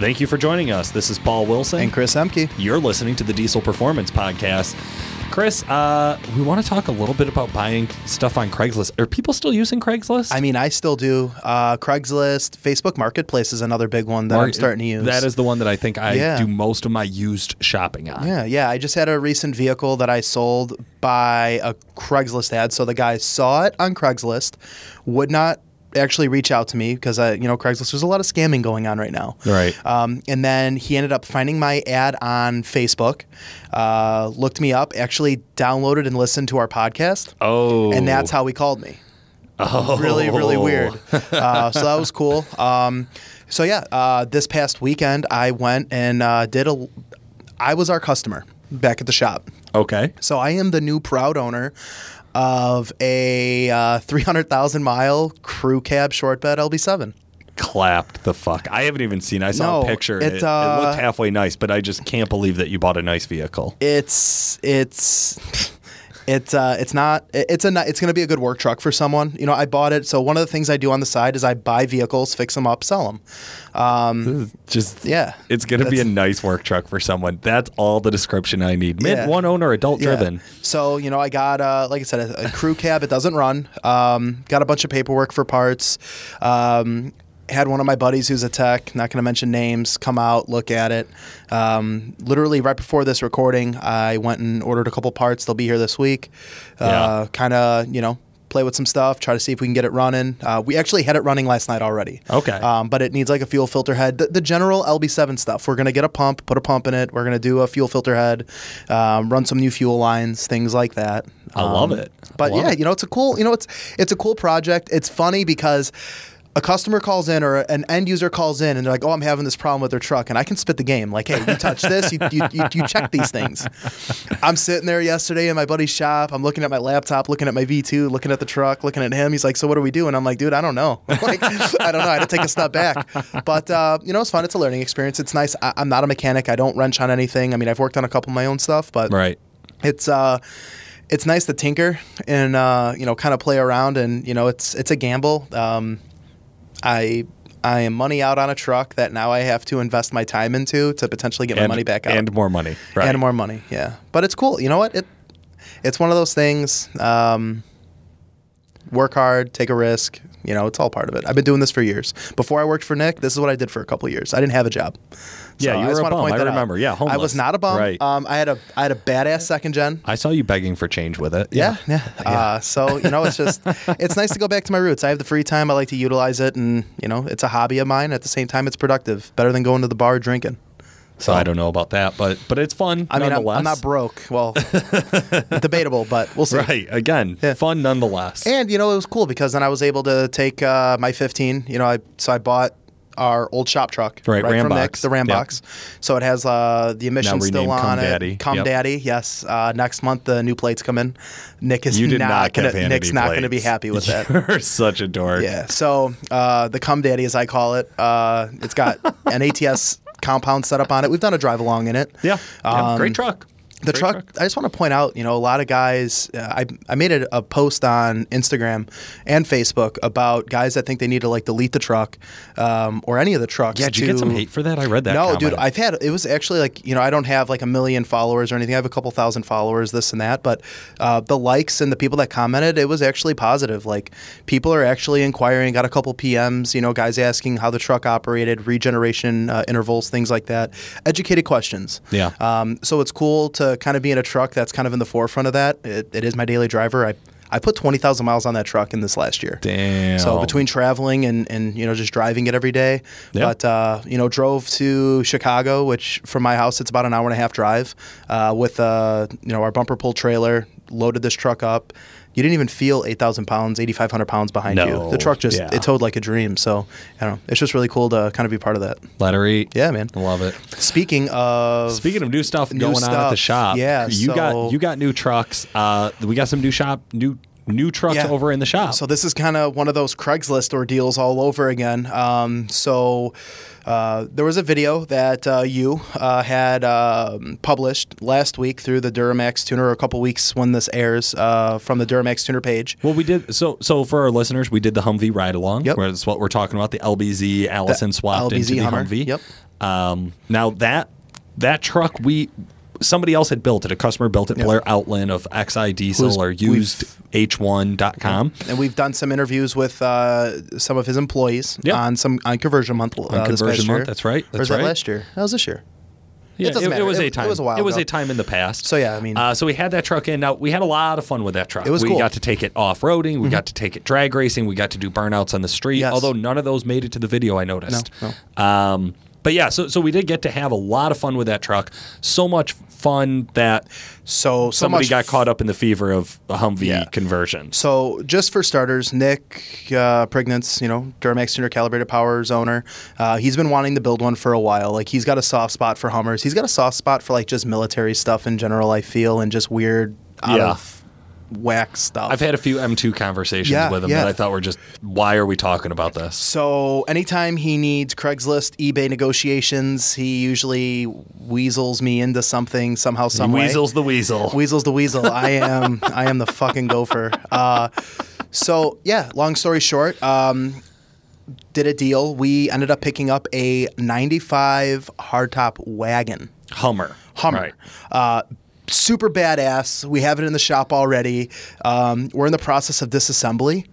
Thank you for joining us. This is Paul Wilson. And Chris Emke. You're listening to the Diesel Performance Podcast. Chris, uh, we want to talk a little bit about buying stuff on Craigslist. Are people still using Craigslist? I mean, I still do. Uh, Craigslist, Facebook Marketplace is another big one that I'm starting to use. That is the one that I think I Yeah. do most of my used shopping on. Yeah, yeah. I just had a recent vehicle that I sold by a Craigslist ad. So the guy saw it on Craigslist, would not actually reach out to me because I, you know, Craigslist. There's a lot of scamming going on right now. Right. Um, and then he ended up finding my ad on Facebook, uh, looked me up, actually downloaded and listened to our podcast. Oh. and that's how he called me. Oh. Really, really weird. Uh, so that was cool. Um, so yeah, uh, this past weekend I went and uh, did a. I was our customer back at the shop. Okay. So I am the new proud owner of a uh, 300,000 mile crew cab short bed LB7. Clapped the fuck. I haven't even seen. I saw No, a picture. it, It, it, uh, looked halfway nice, but I just can't believe that you bought a nice vehicle. It's it's. It's uh, it's not. It's a. It's going to be a good work truck for someone. You know, I bought it. So one of the things I do on the side is I buy vehicles, fix them up, sell them. Um, Just Yeah. it's gonna be a nice work truck for someone. That's all the description I need. Mid Yeah. one owner, adult Yeah. driven. So you know, I got uh, like I said, a, a crew cab. It doesn't run. Um, got a bunch of paperwork for parts. Um, had one of my buddies who's a tech, not going to mention names, come out, look at it. Um, literally right before this recording, I went and ordered a couple parts. They'll be here this week. Uh, Yeah. kind of, you know, play with some stuff, try to see if we can get it running. Uh, we actually had it running last night already. Okay. Um, but it needs like a fuel filter head. The, the general LB7 stuff. We're going to get a pump, put a pump in it. We're going to do a fuel filter head, um, run some new fuel lines, things like that. I love Um, it. I But love yeah, it. you know, it's a cool, you know, it's it's a cool project. It's funny because a customer calls in or an end user calls in and they're like, "Oh, I'm having this problem with their truck," and I can spit the game. Like, "Hey, you touch this, you you, you, you check these things." I'm sitting there yesterday in my buddy's shop. I'm looking at my laptop, looking at my V2, looking at the truck, looking at him. He's like, "So what do we do?" And I'm like, "Dude, I don't know. like, I don't know. I had to take a step back." But uh, you know, it's fun. It's a learning experience. It's nice. I, I'm not a mechanic. I don't wrench on anything. I mean, I've worked on a couple of my own stuff, but Right. it's uh it's nice to tinker and uh, you know kind of play around and you know it's it's a gamble um, i i am money out on a truck that now i have to invest my time into to potentially get my money back out. and more money. Right. and more money yeah. But it's cool. You know what? It it's one of those things um, work hard take a risk you know it's all part of it. I've been doing this for years. Before i worked for nick this is what i did for a couple of years. I didn't have a job Yeah, you I were just a bum. point I that out. remember. Yeah, I was not a bum. Right. Um, I had a I had a badass second gen. I saw you begging for change with it. Yeah, yeah. Uh, so you know, it's just it's nice to go back to my roots. I have the free time. I like to utilize it, and you know, it's a hobby of mine. At the same time, it's productive. Better than going to the bar drinking. So I don't know about that, but but it's fun. I mean, I'm. I'm not broke. Well, debatable, but we'll see. Right. Again, Yeah. fun nonetheless. And you know, it was cool because then I was able to take uh, my 15. You know, I so I bought our old shop truck Right, from Ram Nick, box. the Ram Yep. So it has uh, the emissions still on Cum it. Daddy. Cum Yep. Daddy, yes. Uh, next month the new plates come in. Nick is not, not, gonna. Nick's not going to be happy with that. You're such a dork. Yeah. So uh, the Cum Daddy, as I call it, uh, it's got an ATS compound set up on it. We've done a drive along in it. Yeah. Yeah. Um, Great truck. The Great truck, I just want to point out, you know, a lot of guys, uh, I, I made a, a post on Instagram and Facebook about guys that think they need to like delete the truck um, or any of the trucks. Yeah, did you get some hate for that? I read that. no, comment. dude, I've had it was actually like you know I don't have like a million followers or anything. I have a couple thousand followers, this and that. But uh, the likes and the people that commented, it was actually positive. Like people are actually inquiring. Got a couple PMs, you know, guys asking how the truck operated, regeneration uh, intervals, things like that. Educated questions. Yeah. Um, so it's cool to kind of be in a truck that's kind of in the forefront of that. It, it is my daily driver. I I put twenty thousand miles on that truck in this last year. Damn. So between traveling and, and you know just driving it every day, Yeah. but uh, you know drove to Chicago, which from my house it's about an hour and a half drive, uh, with uh, you know our bumper pull trailer, loaded this truck up. You didn't even feel eight thousand pounds, eighty five hundred pounds behind No. you. The truck just Yeah. it towed like a dream. So I don't know. It's just really cool to kind of be part of that. Let her eat. Yeah, man. I love it. Speaking of Speaking of new stuff New going on at the shop, Yeah, you so- got you got new trucks. Uh, we got some new shop new new trucks Yeah. over in the shop. So this is kind of one of those Craigslist ordeals all over again. Um, so uh, there was a video that uh, you uh, had um, published last week through the Duramax Tuner, a couple weeks when this airs uh, from the Duramax Tuner page. Well, we did so. So for our listeners, we did the Humvee ride along. Yep. Where that's what we're talking about. The LBZ Allison swapped LBZ into the Hummer. Humvee. Yep. Um, now that that truck, we somebody else had built it. A customer built it. Blair Outland of XI Diesel Who's- or we've- used-h1.com. And we've done some interviews with uh, some of his employees Yep. on some on conversion month. uh, On past conversion year. month, that's right, or that's was that right. last year? That was this year. Yeah, doesn't it, was It- a it time. was a while It was ago. a time in the past. So, yeah, I mean- uh, so we had that truck in. Now we had a lot of fun with that truck. It was we cool. Mm-hmm. got to take it off roading. We got to take it drag racing. We got to do burnouts on the street. Yes. Although none of those made it to the video, I noticed. No, Um, but yeah, so so we did get to have a lot of fun with that truck. So much fun that So so somebody got caught up in the fever of a Humvee Yeah. conversions. So, just for starters, Nick uh, Priegnitz, you know, Duramax Tuner Calibrated Powers owner, uh, he's been wanting to build one for a while. Like, he's got a soft spot for Hummers. He's got a soft spot for, like, just military stuff in general, I feel, and just weird, out Yeah. of whack stuff. I've had a few M2 conversations Yeah, with him yeah. that I thought were just, why are we talking about this? So anytime he needs Craigslist, eBay negotiations, he usually weasels me into something somehow, some. Weasel's the weasel. Weasel's the weasel. I am. I am the fucking gopher. Uh, so yeah. Long story short, um, did a deal. We ended up picking up a '95 hardtop wagon. Hummer. Hummer. Right. Uh, super badass. We have it in the shop already. Um, we're in the process of disassembly.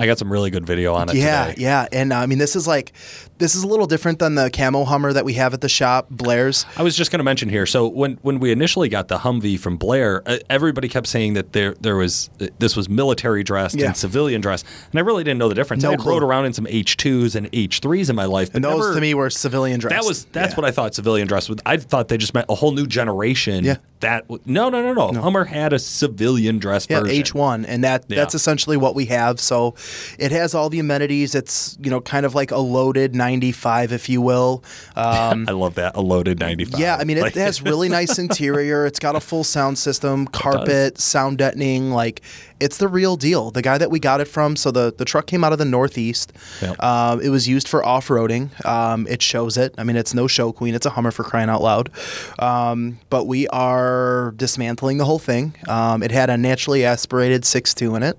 I got some really good video on it Yeah, today. yeah, and uh, I mean, this is like, this is a little different than the camo Hummer that we have at the shop, Blair's. I was just going to mention here. So when when we initially got the Humvee from Blair, uh, everybody kept saying that there there was uh, this was military dressed Yeah. and civilian dress, and I really didn't know the difference. No I rode around in some H2s and H3s in my life, but And those never- to me were civilian dress. that was that's Yeah. what I thought civilian dress was. I thought they just meant a whole new generation. Yeah. That w- no no no no. Hummer had a civilian dress Yeah, version. H one, and that Yeah. that's essentially what we have. So, it has all the amenities. It's you know kind of like a loaded ninety five, if you will. Um, I love that a loaded 95. yeah, I mean it Like- has really nice interior. It's got a full sound system, carpet, sound deadening. Like it's the real deal. The guy that we got it from. So the the truck came out of the Northeast. Yep. Um, it was used for off roading. Um, it shows it. I mean, it's no show queen. It's a Hummer for crying out loud. Um, but we are dismantling the whole thing. Um, it had a naturally aspirated 6.2 in it,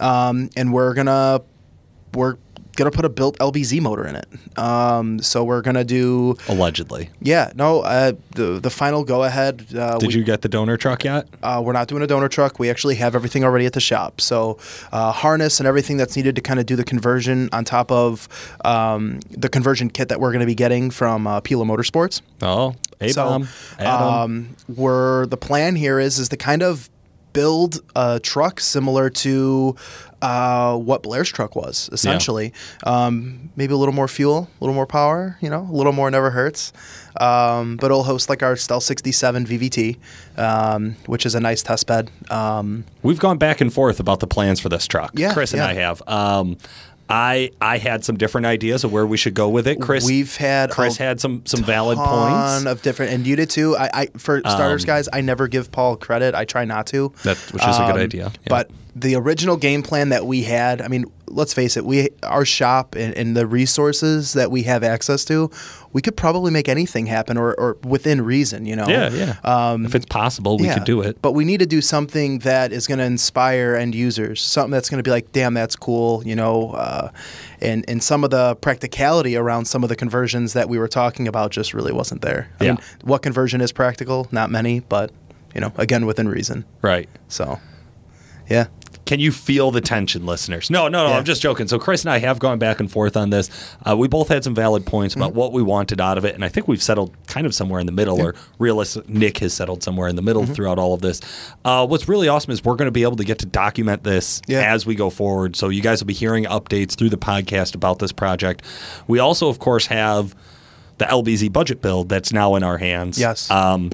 um, and we're gonna we're gonna put a built LBZ motor in it. Um, so we're gonna do allegedly. yeah no uh, the the final go ahead. Uh, Did we, you get the donor truck yet? uh, we're not doing a donor truck. We actually have everything already at the shop. So, uh, harness and everything that's needed to kind of do the conversion on top of um, the conversion kit that we're going to be getting from uh, Pila Motorsports. Oh, A bomb. So, um, we're the plan here is is to kind of build a truck similar to uh, what Blair's truck was, essentially. Um, maybe a little more fuel, a little more power, you know, a little more never hurts. Um, but it'll host like our Stealth 67 VVT, um, which is a nice test bed. Um, We've gone back and forth about the plans for this truck. Yeah, Chris and yeah. I have. Um, I I had some different ideas of where we should go with it. Chris, We've had Chris a had some some valid points. of different, and you did too. I, I for starters, Um, guys, I never give Paul credit. I try not to. That- which is a good Um, idea. Yeah. But the original game plan that we had, I mean, let's face it, we our shop and, and the resources that we have access to, we could probably make anything happen, or, or within reason, you know. yeah, yeah. Um, if it's possible, we yeah, could do it. But we need to do something that is going to inspire end users, something that's going to be like, damn, that's cool, you know. Uh, and, and some of the practicality around some of the conversions that we were talking about just really wasn't there. I Yeah. mean, what conversion is practical? Not many, but, you know, again, within reason. Right. So, yeah. Can you feel the tension, listeners? No, no, no. Yeah. I'm just joking. So Chris and I have gone back and forth on this. Uh, we both had some valid points about Mm-hmm. what we wanted out of it, and I think we've settled kind of somewhere in the middle, or realistic. Nick has settled somewhere in the middle Mm-hmm. throughout all of this. Uh, what's really awesome is we're going to be able to get to document this Yeah. as we go forward. So you guys will be hearing updates through the podcast about this project. We also, of course, have the LBZ budget build that's now in our hands. Yes. Um,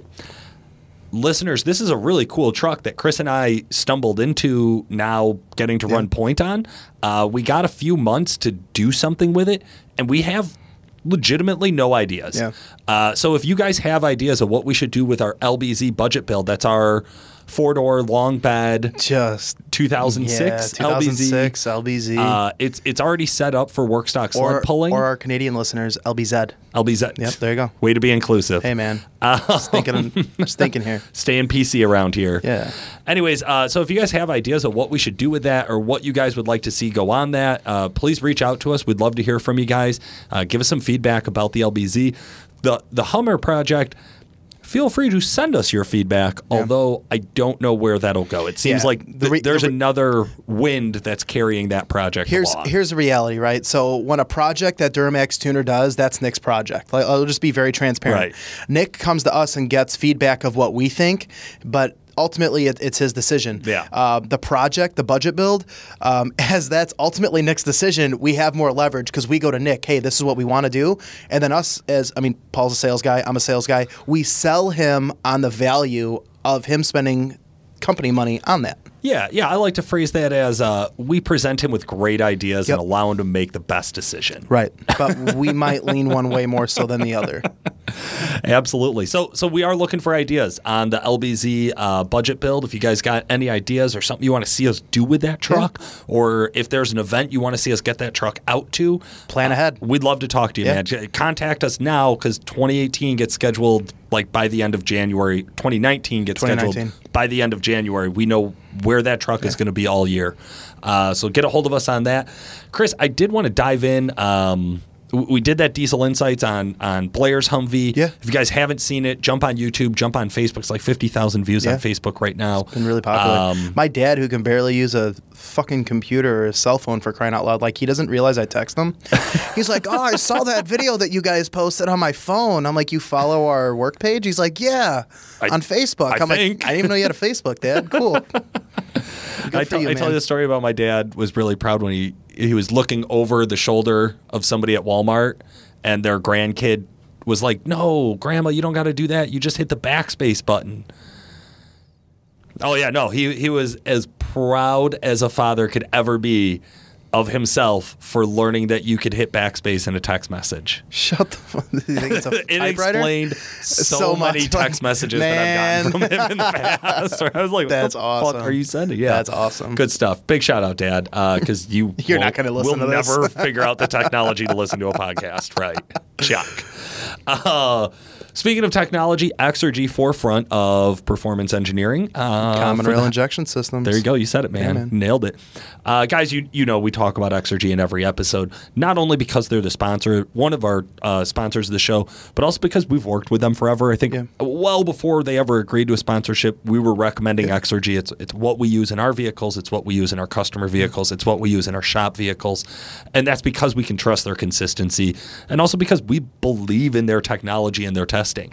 listeners, this is a really cool truck that Chris and I stumbled into now getting to run point on. Uh, we got a few months to do something with it, and we have legitimately no ideas. Yeah. Uh, so if you guys have ideas of what we should do with our LBZ budget build, that's our four door long bed, Just 2006 yeah, 2006 LBZ. Uh, it's it's already set up for work stock sled or, pulling. or our Canadian listeners, LBZ. LBZ. Yep, there you go. Way to be inclusive. Hey man, Uh, just thinking, just thinking here. staying PC around here. Yeah. Anyways, uh, so if you guys have ideas of what we should do with that or what you guys would like to see go on that, uh, please reach out to us. We'd love to hear from you guys. Uh, give us some feedback about the LBZ, the the Hummer project. Feel free to send us your feedback, although I don't know where that'll go. It seems Yeah, like the re- there's the re- another wind that's carrying that project Here's along. here's the reality, right? So when a project that Duramax Tuner does, that's Nick's project. Like, I'll just be very transparent. Right. Nick comes to us and gets feedback of what we think, but ultimately it, it's his decision. Yeah. Uh, the project, the budget build, um, as that's ultimately Nick's decision, we have more leverage because we go to Nick, hey, this is what we want to do, and then us as I mean, Paul's a sales guy, I'm a sales guy. We sell him on the value of him spending company money on that. Yeah, yeah. I like to phrase that as uh, we present him with great ideas Yep. and allow him to make the best decision. Right. But we might lean one way more so than the other. Absolutely. So, so we are looking for ideas on the LBZ uh, budget build. If you guys got any ideas or something you want to see us do with that truck, or if there's an event you want to see us get that truck out to, Plan ahead. we'd love to talk to you, Yeah. man. Contact us now because 2018 gets scheduled like by the end of January. 2019 gets 2019. scheduled by the end of January. We know where that truck is going to be all year. Uh, so get a hold of us on that. Chris, I did want to dive in. Um, we did that Diesel Insights on on Blair's Humvee. Yeah. If you guys haven't seen it, jump on YouTube, jump on Facebook. It's like 50,000 views Yeah. on Facebook right now. It's Been really popular. Um, My dad, who can barely use a fucking computer or a cell phone for crying out loud, like he doesn't realize I text him. He's like, "Oh, I saw that video that you guys posted on my phone." I'm like, "You follow our work page?" He's like, "Yeah, I- on Facebook." I am think. like, "I didn't even know you had a Facebook, Dad. Cool." I, tell, you, I tell you the story about my dad was really proud when he he was looking over the shoulder of somebody at Walmart and their grandkid was like, "No, grandma, you don't got to do that. You just hit the backspace button." Oh yeah, no, he he was as proud as a father could ever be of himself for learning that you could hit backspace in a text message. Shut the fuck. Do you think it's a It explained so, So many like, text messages that I've gotten from him in the past. I was like, That's awesome. are you sending? Yeah. That's awesome. Good stuff. Big shout out, Dad, uh, because you You're not won't- gonna listen will to this. never figure out the technology to listen to a podcast, right? Chuck. Uh, speaking of technology, Exergy forefront of performance engineering. Uh, Common rail injection systems. there you go. You said it, man. man. Nailed it. Uh, guys, you you know we talk about Exergy in every episode, not only because they're the sponsor, one of our uh, sponsors of the show, but also because we've worked with them forever. I think Yeah. well before they ever agreed to a sponsorship, we were recommending Exergy. It's it's what we use in our vehicles. It's what we use in our customer vehicles. It's what we use in our shop vehicles, and that's because we can trust their consistency, and also because we believe in their technology and their testing.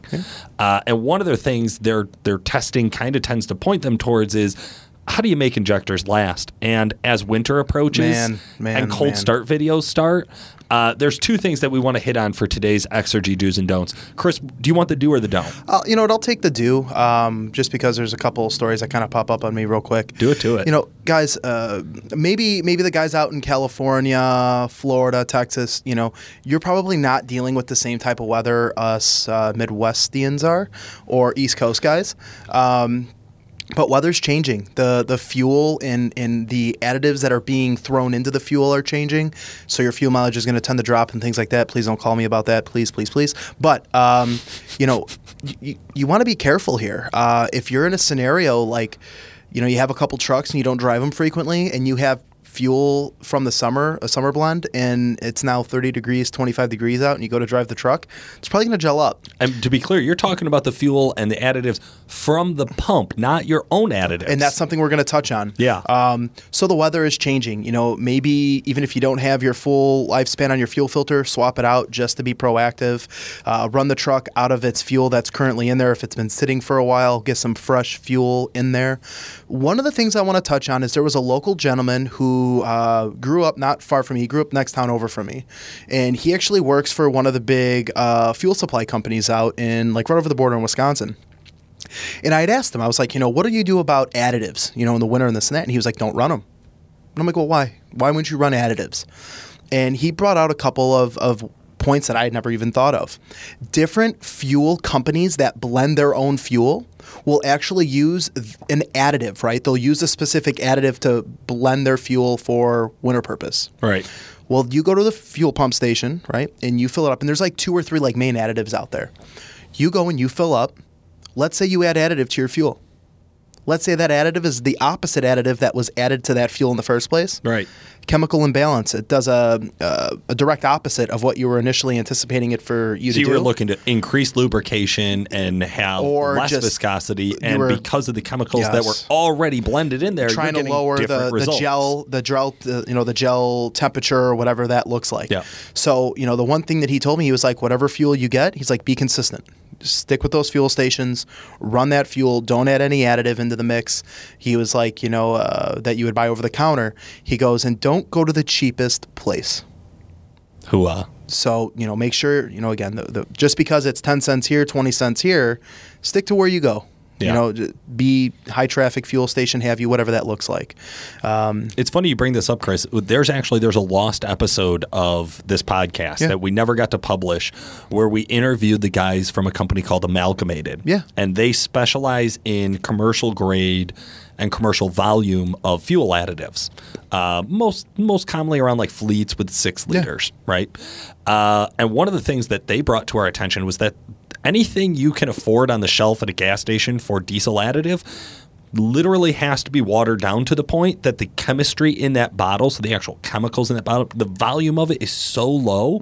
Uh, and one of the things their their testing kind of tends to point them towards is how do you make injectors last? And as winter approaches Man, man, and cold man. start videos start, uh, there's two things that we want to hit on for today's Exergy do's and don'ts. Chris, do you want the do or the don't? Uh, you know what? I'll take the do, um, just because there's a couple stories that kind of pop up on me real quick. Do it to it. You know, guys, uh, maybe maybe the guys out in California, Florida, Texas, you know, you're probably not dealing with the same type of weather us uh, Midwestians are, or East Coast guys. Um, but weather's changing. The the fuel and, and the additives that are being thrown into the fuel are changing. So your fuel mileage is going to tend to drop and things like that. Please don't call me about that. Please, please, please. But um, you know, you, you want to be careful here. Uh, if you're in a scenario like, you know, you have a couple trucks and you don't drive them frequently, and you have fuel from the summer, a summer blend, and it's now 30 degrees, 25 degrees out, and you go to drive the truck, it's probably going to gel up. And to be clear, you're talking about the fuel and the additives from the pump, not your own additives. and that's something we're going to touch on. Yeah. Um, so the weather is changing. You know, maybe even if you don't have your full lifespan on your fuel filter, swap it out just to be proactive. Uh, run the truck out of its fuel that's currently in there. If it's been sitting for a while, get some fresh fuel in there. One of the things I want to touch on is there was a local gentleman who uh, grew up not far from me. He grew up next town over from me, and he actually works for one of the big uh, fuel supply companies out in like right over the border in Wisconsin. And I had asked him, I was like, you know, what do you do about additives, you know, in the winter and this and that? And he was like, don't run them. And I'm like, well, why? Why wouldn't you run additives? And he brought out a couple of, of points that I had never even thought of. Different fuel companies that blend their own fuel will actually use an additive, right? They'll use a specific additive to blend their fuel for winter purpose. Right. Well, you go to the fuel pump station, right? And you fill it up. And there's like two or three like main additives out there. You go and you fill up. Let's say you add additive to your fuel. Let's say that additive is the opposite additive that was added to that fuel in the first place. Right. Chemical imbalance. It does a, a, a direct opposite of what you were initially anticipating it for you So to you do. were looking to increase lubrication and have Or less viscosity, and were- because of the chemicals that were already blended in there, trying to lower the, the gel the gel the, you know the gel temperature or whatever that looks like Yeah. so you know the one thing that he told me he was like whatever fuel you get he's like be consistent stick with those fuel stations run that fuel don't add any additive into the mix. He was like you know uh, that you would buy over the counter. He goes and don't go to the cheapest place. Who? Uh, so you know make sure you know again the, the, just because it's 10 cents here 20 cents here stick to where you go Yeah. you know be high traffic fuel station have you whatever that looks like um, It's funny you bring this up, Chris. There's actually there's a lost episode of this podcast Yeah. that we never got to publish, where we interviewed the guys from a company called Amalgamated. Yeah. and they specialize in commercial grade and commercial volume of fuel additives. Uh, most most commonly around like fleets with six Yeah. liters, right? Uh, and one of the things that they brought to our attention was that anything you can afford on the shelf at a gas station for diesel additive literally has to be watered down to the point that the chemistry in that bottle, so the actual chemicals in that bottle, the volume of it is so low.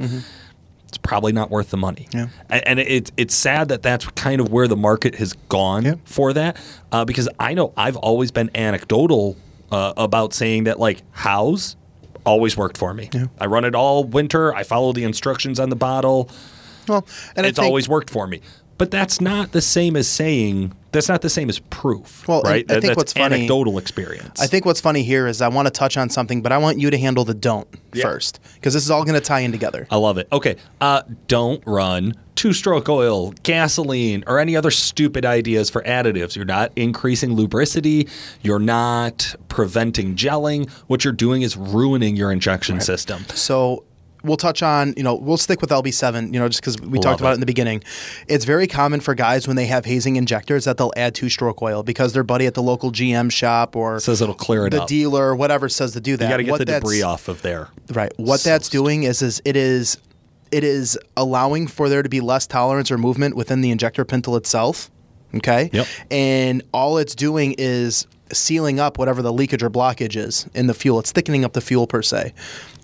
It's probably not worth the money, Yeah. And it's it's sad that that's kind of where the market has gone Yeah. for that. Uh, because I know I've always been anecdotal uh, about saying that like Howes always worked for me. I run it all winter. I follow the instructions on the bottle Well, and it's think, always worked for me. But that's not the same as saying that's not the same as proof, Well, right? I think that's what's funny- anecdotal experience. I think what's funny here is I want to touch on something, but I want you to handle the don't Yeah. first because this is all going to tie in together. I love it. Okay, uh, don't run two-stroke oil, gasoline, or any other stupid ideas for additives. You're not increasing lubricity. You're not preventing gelling. What you're doing is ruining your injection system. So we'll touch on, you know, we'll stick with LB7, you know, just because we talked Love about it. it in the beginning. It's very common for guys when they have hazing injectors that they'll add two stroke oil because their buddy at the local GM shop or Says it'll clear it up. the up. dealer, whatever, says to do that. You got to get What the that's- debris off of there. Right. What So that's doing is is it is it is allowing for there to be less tolerance or movement within the injector pintle itself. Okay. Yep. And all it's doing is sealing up whatever the leakage or blockage is in the fuel. It's thickening up the fuel per se.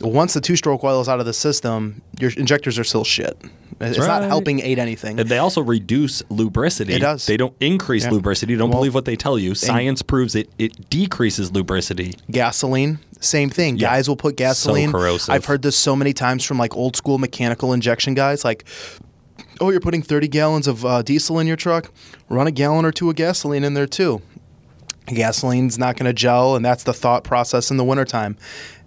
Once the two-stroke oil is out of the system, your injectors are still shit. It's not helping aid anything. And they also reduce lubricity. It does. They don't increase Yeah. lubricity. Don't Well, believe what they tell you. Science proves it. It decreases lubricity. gasoline same thing Yeah. guys will put gasoline So corrosive. i've heard this so many times from like old school mechanical injection guys like oh you're putting 30 gallons of uh, diesel in your truck run a gallon or two of gasoline in there too gasoline's not going to gel and that's the thought process in the wintertime.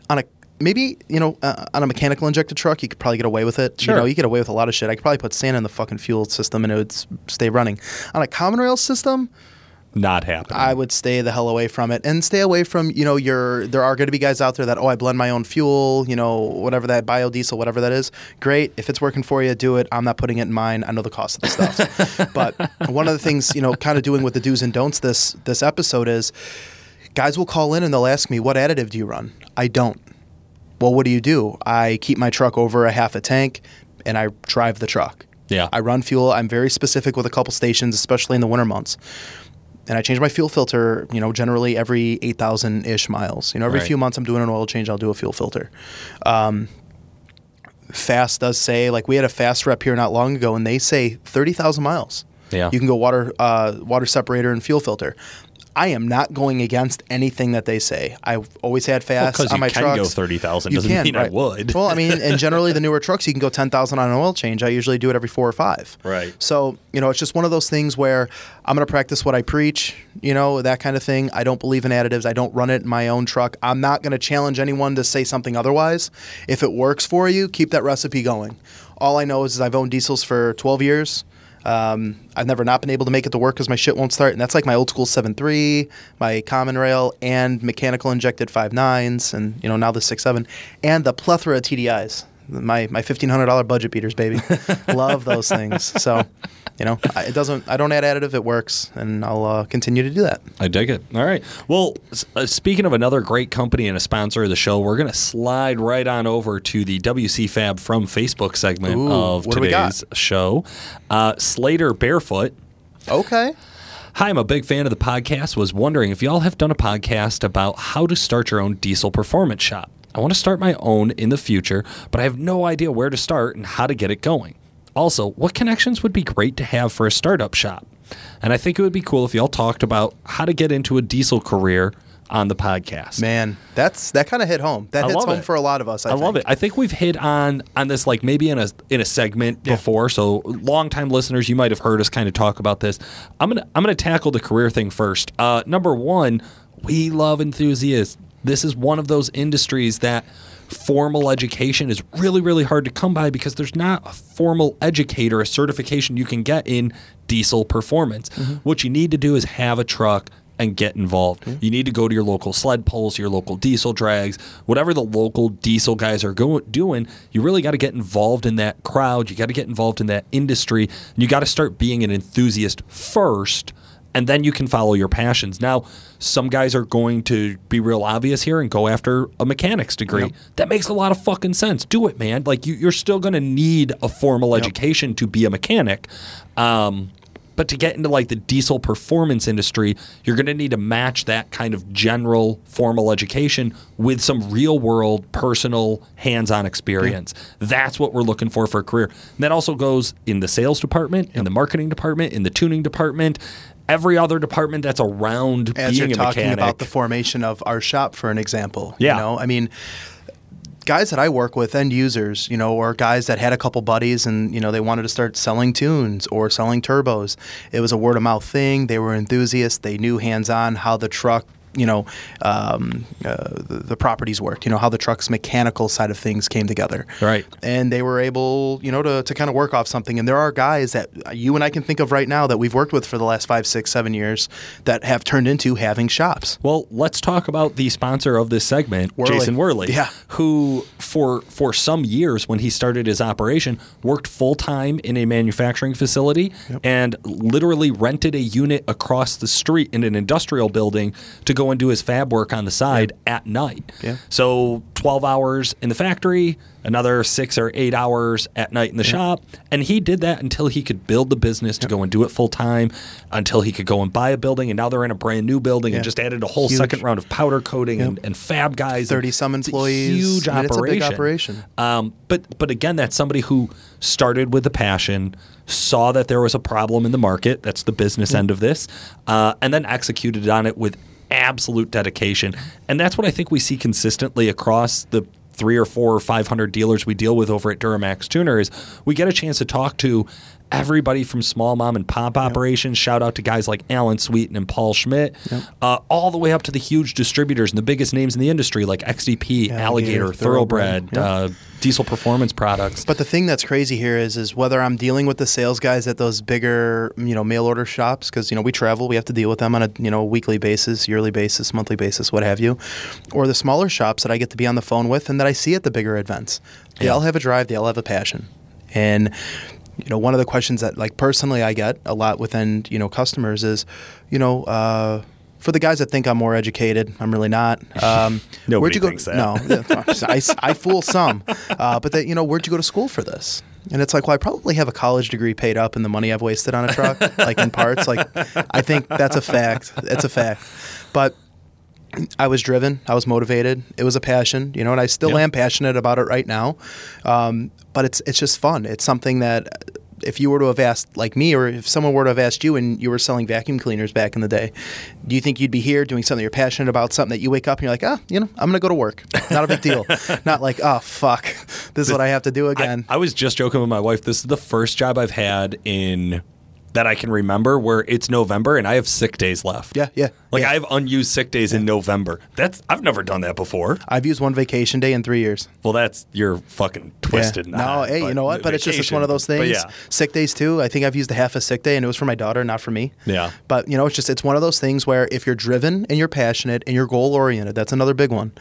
On a maybe you know uh, on a mechanical injected truck you could probably get away with it. Sure. you know you get away with a lot of shit. I could probably put sand in the fucking fuel system and it would stay running. On a common rail system Not happening. I would stay the hell away from it and stay away from, you know, your there are going to be guys out there that oh, I blend my own fuel, you know, whatever that biodiesel, whatever that is. Great. If it's working for you, do it. I'm not putting it in mine. I know the cost of the stuff. but one of the things, you know, kind of doing with the do's and don'ts this this episode is guys will call in and they'll ask me, "What additive do you run?" I don't. Well, what do you do? I keep my truck over a half a tank and I drive the truck. Yeah. I run fuel. I'm very specific with a couple stations, especially in the winter months. And I change my fuel filter, you know, generally every 8,000 ish miles. You know, every Right. few months I'm doing an oil change, I'll do a fuel filter. Um, FASS does say, like, we had a FASS rep here not long ago, and they say 30,000 miles. Yeah. You can go water, uh, water separator and fuel filter. I am not going against anything that they say. I've always had FASS because on you my can go thirty thousand You doesn't can, mean I would. Well, I mean, and generally the newer trucks you can go ten thousand on an oil change. I usually do it every four or five. Right. So you know, it's just one of those things where I'm going to practice what I preach. You know, that kind of thing. I don't believe in additives. I don't run it in my own truck. I'm not going to challenge anyone to say something otherwise. If it works for you, keep that recipe going. All I know is, is I've owned diesels for 12 years. Um, I've never not been able to make it to work because my shit won't start, and that's like my old school 7.3, my common rail, and mechanical injected 5.9s, and you know now the 6.7, and the plethora of TDIs my my fifteen hundred dollar budget beaters, baby. Love those things. So, you know, I, it doesn't. I don't add additive. It works, and I'll uh, continue to do that. I dig it. All right. Well, s- uh, speaking of another great company and a sponsor of the show, we're going to slide right on over to the WC Fab from Facebook segment Ooh, of what do we got? today's show. Uh, Slater Barefoot. Okay. Hi, I'm a big fan of the podcast. Was wondering if y'all have done a podcast about how to start your own diesel performance shop. I want to start my own in the future, but I have no idea where to start and how to get it going. Also, what connections would be great to have for a startup shop? And I think it would be cool if y'all talked about how to get into a diesel career on the podcast. Man, that's that kind of hit home. That I hits home it. for a lot of us. I, I love it. I think we've hit on on this like maybe in a in a segment before. So longtime listeners, you might have heard us kind of talk about this. I'm gonna I'm gonna tackle the career thing first. Uh, number one, we love enthusiasts. This is one of those industries that formal education is really really hard to come by because there's not a formal educator, a certification you can get in diesel performance. Mm-hmm. What you need to do is have a truck and get involved. Mm-hmm. You need to go to your local sled pulls, your local diesel drags, whatever the local diesel guys are go- doing. You really got to get involved in that crowd. You got to get involved in that industry. And you got to start being an enthusiast first, and then you can follow your passions. Now, some guys are going to be real obvious here and go after a mechanics degree. That makes a lot of fucking sense. Do it, man. Like you, you're still going to need a formal education to be a mechanic. Um, but to get into like the diesel performance industry, you're going to need to match that kind of general formal education with some real world, personal, hands on experience. That's what we're looking for for a career. And that also goes in the sales department, in the marketing department, in the tuning department, every other department that's around As being you're a talking mechanic. about the formation of our shop, for an example. Yeah. You know, I mean, guys that I work with, end users, you know, or guys that had a couple buddies and, you know, they wanted to start selling tunes or selling turbos. It was a word of mouth thing. They were enthusiasts. They knew hands on how the truck you know um, uh, the, the properties worked. you know how the truck's mechanical side of things came together Right. and they were able you know to, to kind of work off something and there are guys that you and i can think of right now that we've worked with for the last five six seven years that have turned into having shops Well, let's talk about the sponsor of this segment, Wehrli. Jason Wehrli, Yeah. who for for some years when he started his operation worked full time in a manufacturing facility and literally rented a unit across the street in an industrial building to go and do his fab work on the side at night. Yeah. So 12 hours in the factory, another 6 or 8 hours at night in the shop, and he did that until he could build the business to go and do it full time, until he could go and buy a building and now they're in a brand new building Yeah. and just added a whole Huge. second round of powder coating and, and fab guys. 30 some employees. huge I mean, it's a big operation. operation. Um, but but again, that's somebody who started with a passion, saw that there was a problem in the market. That's the business end of this, uh, and then executed on it with absolute dedication. And that's what I think we see consistently across the three or four or five hundred dealers we deal with over at Duramax Tuner is we get a chance to talk to everybody from small mom and pop operations. Shout out to guys like Alan Sweeten and Paul Schmidt, uh, all the way up to the huge distributors and the biggest names in the industry like XDP, Alligator, Alligator, Thoroughbred, Thoroughbred, uh, Diesel Performance Products. But the thing that's crazy here is, is whether I'm dealing with the sales guys at those bigger, you know, mail order shops, because you know we travel, we have to deal with them on a you know weekly basis, yearly basis, monthly basis, what have you, or the smaller shops that I get to be on the phone with and that I see at the bigger events. They all have a drive, they all have a passion, and you know one of the questions that like personally I get a lot within you know customers is, you know. Uh, for the guys that think I'm more educated, I'm really not. Um, Nobody where'd you go? thinks that. No, I, I fool some. Uh, but that you know, where'd you go to school for this? And it's like, well, I probably have a college degree paid up and the money I've wasted on a truck, like in parts. Like, I think that's a fact. It's a fact. But I was driven. I was motivated. It was a passion, you know, and I still am passionate about it right now. Um, but it's it's just fun. It's something that if you were to have asked like me, or if someone were to have asked you, and you were selling vacuum cleaners back in the day, do you think you'd be here doing something you're passionate about, something that you wake up and you're like, ah, you know, I'm gonna go to work. Not a big deal. Not like, oh fuck, this is what I have to do I, again. I was just joking with my wife. This is the first job I've had in that I can remember where it's November and I have sick days left. Yeah, yeah. Like yeah. I have unused sick days in November. That's I've never done that before. I've used one vacation day in three years. Well, that's you're fucking twisted. Yeah. now, No, hey, you know what? But it's just it's one of those things. Yeah, Sick days too. I think I've used a half a sick day, and it was for my daughter, not for me. Yeah. But you know, it's just it's one of those things where if you're driven and you're passionate and you're goal oriented, that's another big one.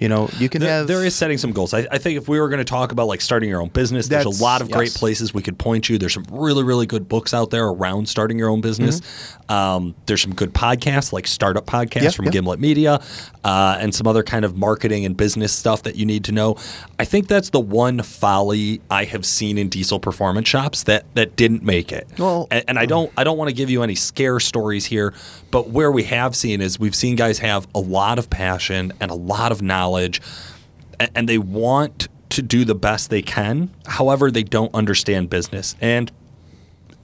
You know, you can There- have there is setting some goals. I, I think if we were going to talk about like starting your own business, there's a lot of great places we could point you. There's some really, really good books out there around starting your own business. Um, there's some good podcasts like Startup Podcasts Mm-hmm. Yeah, from yeah. Gimlet Media uh, and some other kind of marketing and business stuff that you need to know. I think that's the one folly I have seen in diesel performance shops that that didn't make it. Well- and, and I don't I don't want to give you any scare stories here, but where we have seen is we've seen guys have a lot of passion and a lot of knowledge and they want to do the best they can. However, they don't understand business. And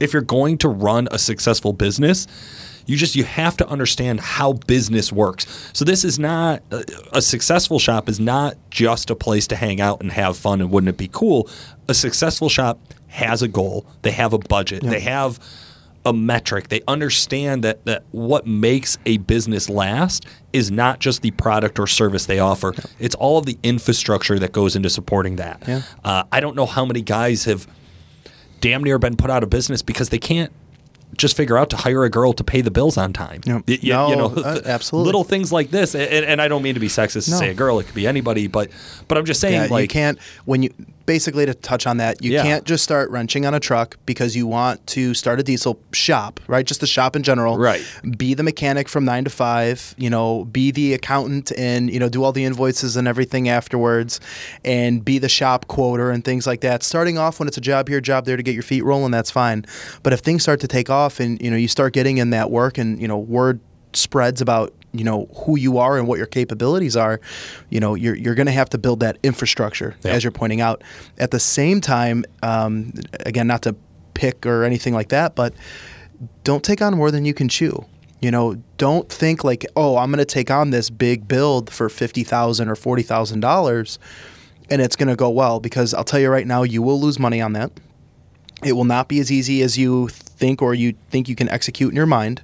if you're going to run a successful business, you just you have to understand how business works. So this is not a, a successful shop is not just a place to hang out and have fun and wouldn't it be cool? A successful shop has a goal. They have a budget. They have a metric. They understand that that what makes a business last is not just the product or service they offer. It's all of the infrastructure that goes into supporting that. Yeah. Uh, I don't know how many guys have damn near been put out of business because they can't just figure out to hire a girl to pay the bills on time. Yep. Y- No, you know, uh, absolutely. Little things like this, and, and I don't mean to be sexist to No. say a girl; it could be anybody. But, but I'm just saying, Yeah, like, you can't when you basically to touch on that, you Yeah. can't just start wrenching on a truck because you want to start a diesel shop, right? Just a shop in general. Right. Be the mechanic from nine to five, you know, be the accountant and, you know, do all the invoices and everything afterwards and be the shop quoter and things like that. Starting off when it's a job here, job there to get your feet rolling, that's fine. But if things start to take off and, you know, you start getting in that work and, you know, word spreads about you know who you are and what your capabilities are you know you're, you're going to have to build that infrastructure Yeah. as you're pointing out. At the same time um, again not to pick or anything like that but don't take on more than you can chew. You know don't think like oh i'm going to take on this big build for 50000 or $40000 and it's going to go well because i'll tell you right now you will lose money on that it will not be as easy as you think or you think you can execute in your mind.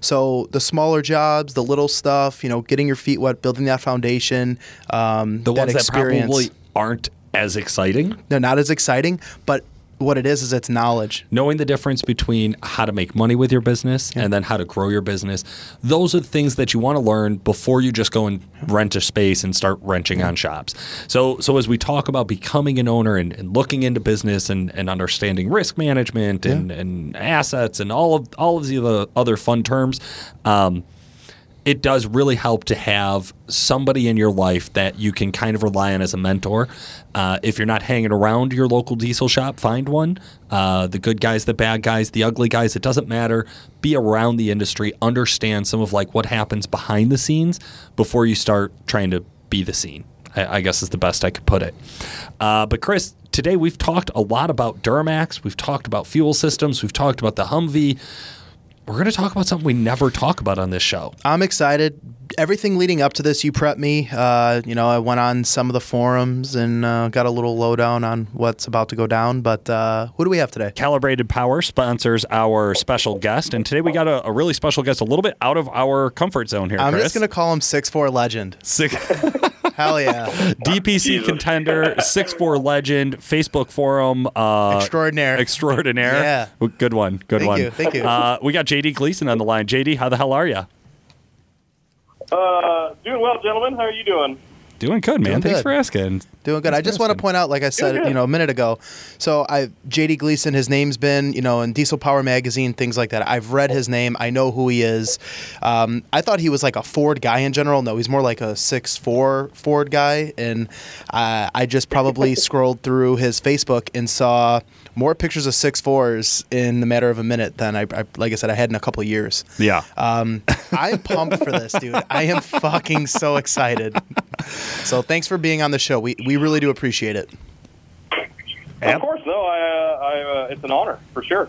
So the smaller jobs, the little stuff, you know, getting your feet wet, building that foundation, um, the that ones that experience. probably aren't as exciting. they're not as exciting, but what it is is it's knowledge. knowing the difference between how to make money with your business and then how to grow your business. Those are the things that you want to learn before you just go and rent a space and start wrenching on shops. So so as we talk about becoming an owner and, and looking into business and, and understanding risk management and, and assets and all of all of the other, other fun terms um, it does really help to have somebody in your life that you can kind of rely on as a mentor. Uh, if you're not hanging around your local diesel shop, find one. Uh, the good guys, the bad guys, the ugly guys, it doesn't matter. Be around the industry, understand some of like what happens behind the scenes before you start trying to be the scene. I, I guess is the best I could put it. Uh, but Chris, today we've talked a lot about Duramax. We've talked about fuel systems. We've talked about the Humvee. We're going to talk about something we never talk about on this show. I'm excited. Everything leading up to this, you prepped me. Uh, you know, I went on some of the forums and uh, got a little lowdown on what's about to go down. But uh, who do we have today? Calibrated Power sponsors our special guest, and today we got a, a really special guest, a little bit out of our comfort zone here. I'm Chris. just going to call him six four legend. Six, Hell yeah. DPC contender, six four legend, Facebook forum uh, Extraordinaire. extraordinaire. Yeah. good one, good Thank one. you, thank you. Uh, we got JD Gleason on the line. JD, how the hell are you? Uh, doing well, gentlemen. How are you doing? Doing good, man. Doing Thanks good. for asking. Doing good. I just want to point out, like I said, Good, good. you know, a minute ago. So I, JD Gleason, his name's been, you know, in Diesel Power magazine, things like that. I've read his name. I know who he is. Um, I thought he was like a Ford guy in general. No, he's more like a six four Ford guy. And uh, I just probably scrolled through his Facebook and saw more pictures of six fours in the matter of a minute than I, I like I said, I had in a couple of years. Yeah. Um, I'm pumped for this, dude. I am fucking so excited. So thanks for being on the show. We we really do appreciate it. Yep. Of course, no. I, uh, I, uh, it's an honor for sure.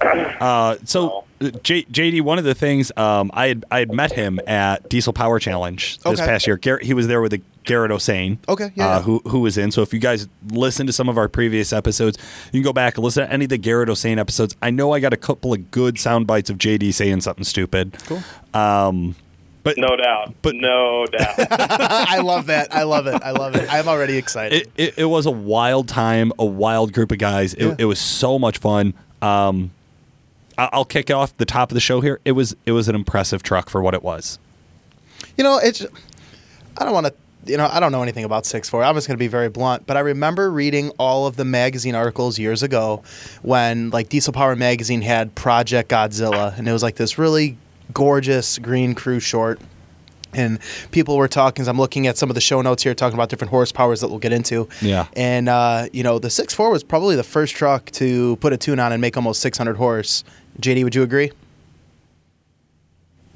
Uh, so, J- JD, one of the things um, I had I had met him at Diesel Power Challenge this Okay. past year. Garrett, he was there with a Garrett Osane. Okay, yeah, uh, yeah. who who was in. So if you guys listen to some of our previous episodes, you can go back and listen to any of the Garrett Osane episodes. I know I got a couple of good sound bites of JD saying something stupid. Cool. Um, but No doubt. But- no doubt. I love that. I love it. I love it. I'm already excited. it, it, it was a wild time, a wild group of guys. It, Yeah. it was so much fun. Um, I- I'll kick off the top of the show here. It was it was an impressive truck for what it was. You know, it's. I don't want to. You know, I don't know anything about six four. I'm just going to be very blunt, but I remember reading all of the magazine articles years ago when like Diesel Power magazine had Project Godzilla, and it was like this really gorgeous green crew short. And people were talking. I'm looking at some of the show notes here, talking about different horsepowers that we'll get into. Yeah. And uh, you know, the six four was probably the first truck to put a tune on and make almost 600 horse. JD, would you agree?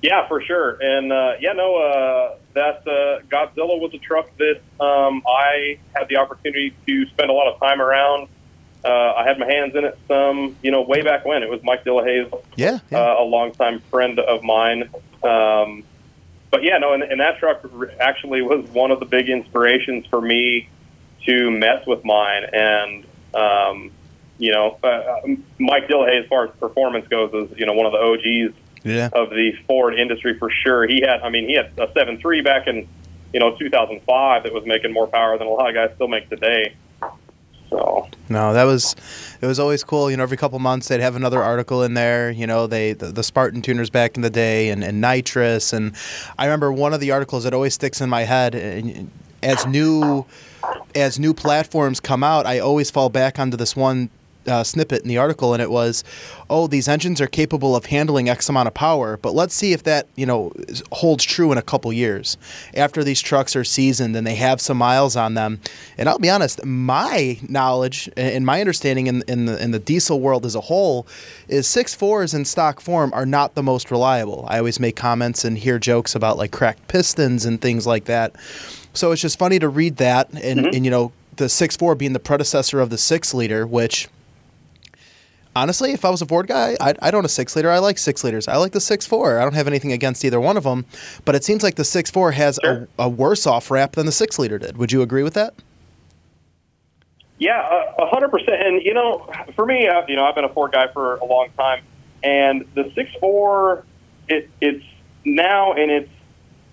Yeah, for sure. And uh, yeah, no, uh, that uh, Godzilla was a truck that um, I had the opportunity to spend a lot of time around. Uh, I had my hands in it some, you know, way back when. It was Mike Dillahaye's Yeah. yeah. uh, a longtime friend of mine. Um, but yeah, no, and, and that truck actually was one of the big inspirations for me to mess with mine. And, um, you know, uh, Mike Dillahay, as far as performance goes, is, you know, one of the OGs yeah. of the Ford industry for sure. He had, I mean, he had a seven three back in, you know, 2005 that was making more power than a lot of guys still make today. So No, that was it was always cool. You know, every couple months they'd have another article in there. You know, they the, the Spartan tuners back in the day and, and nitrous. And I remember one of the articles that always sticks in my head. Eh, and eh, as new as new platforms come out, I always fall back onto this one uh, snippet in the article, and it was, "Oh, these engines are capable of handling X amount of power, but let's see if that you know holds true in a couple years after these trucks are seasoned and they have some miles on them." And I'll be honest, my knowledge and my understanding in in the in the diesel world as a whole is six fours in stock form are not the most reliable. I always make comments and hear jokes about like cracked pistons and things like that. So it's just funny to read that, and, and you know the six four being the predecessor of the six liter, which honestly, if I was a Ford guy, I'd, I'd own a six liter. I like six liters. I like the six four. I don't have anything against either one of them, but it seems like the six four has Sure. a, a worse off wrap than the six liter did. Would you agree with that? Yeah, a hundred percent. And you know, for me, uh, you know, I've been a Ford guy for a long time, and the six four, it, it's now in its,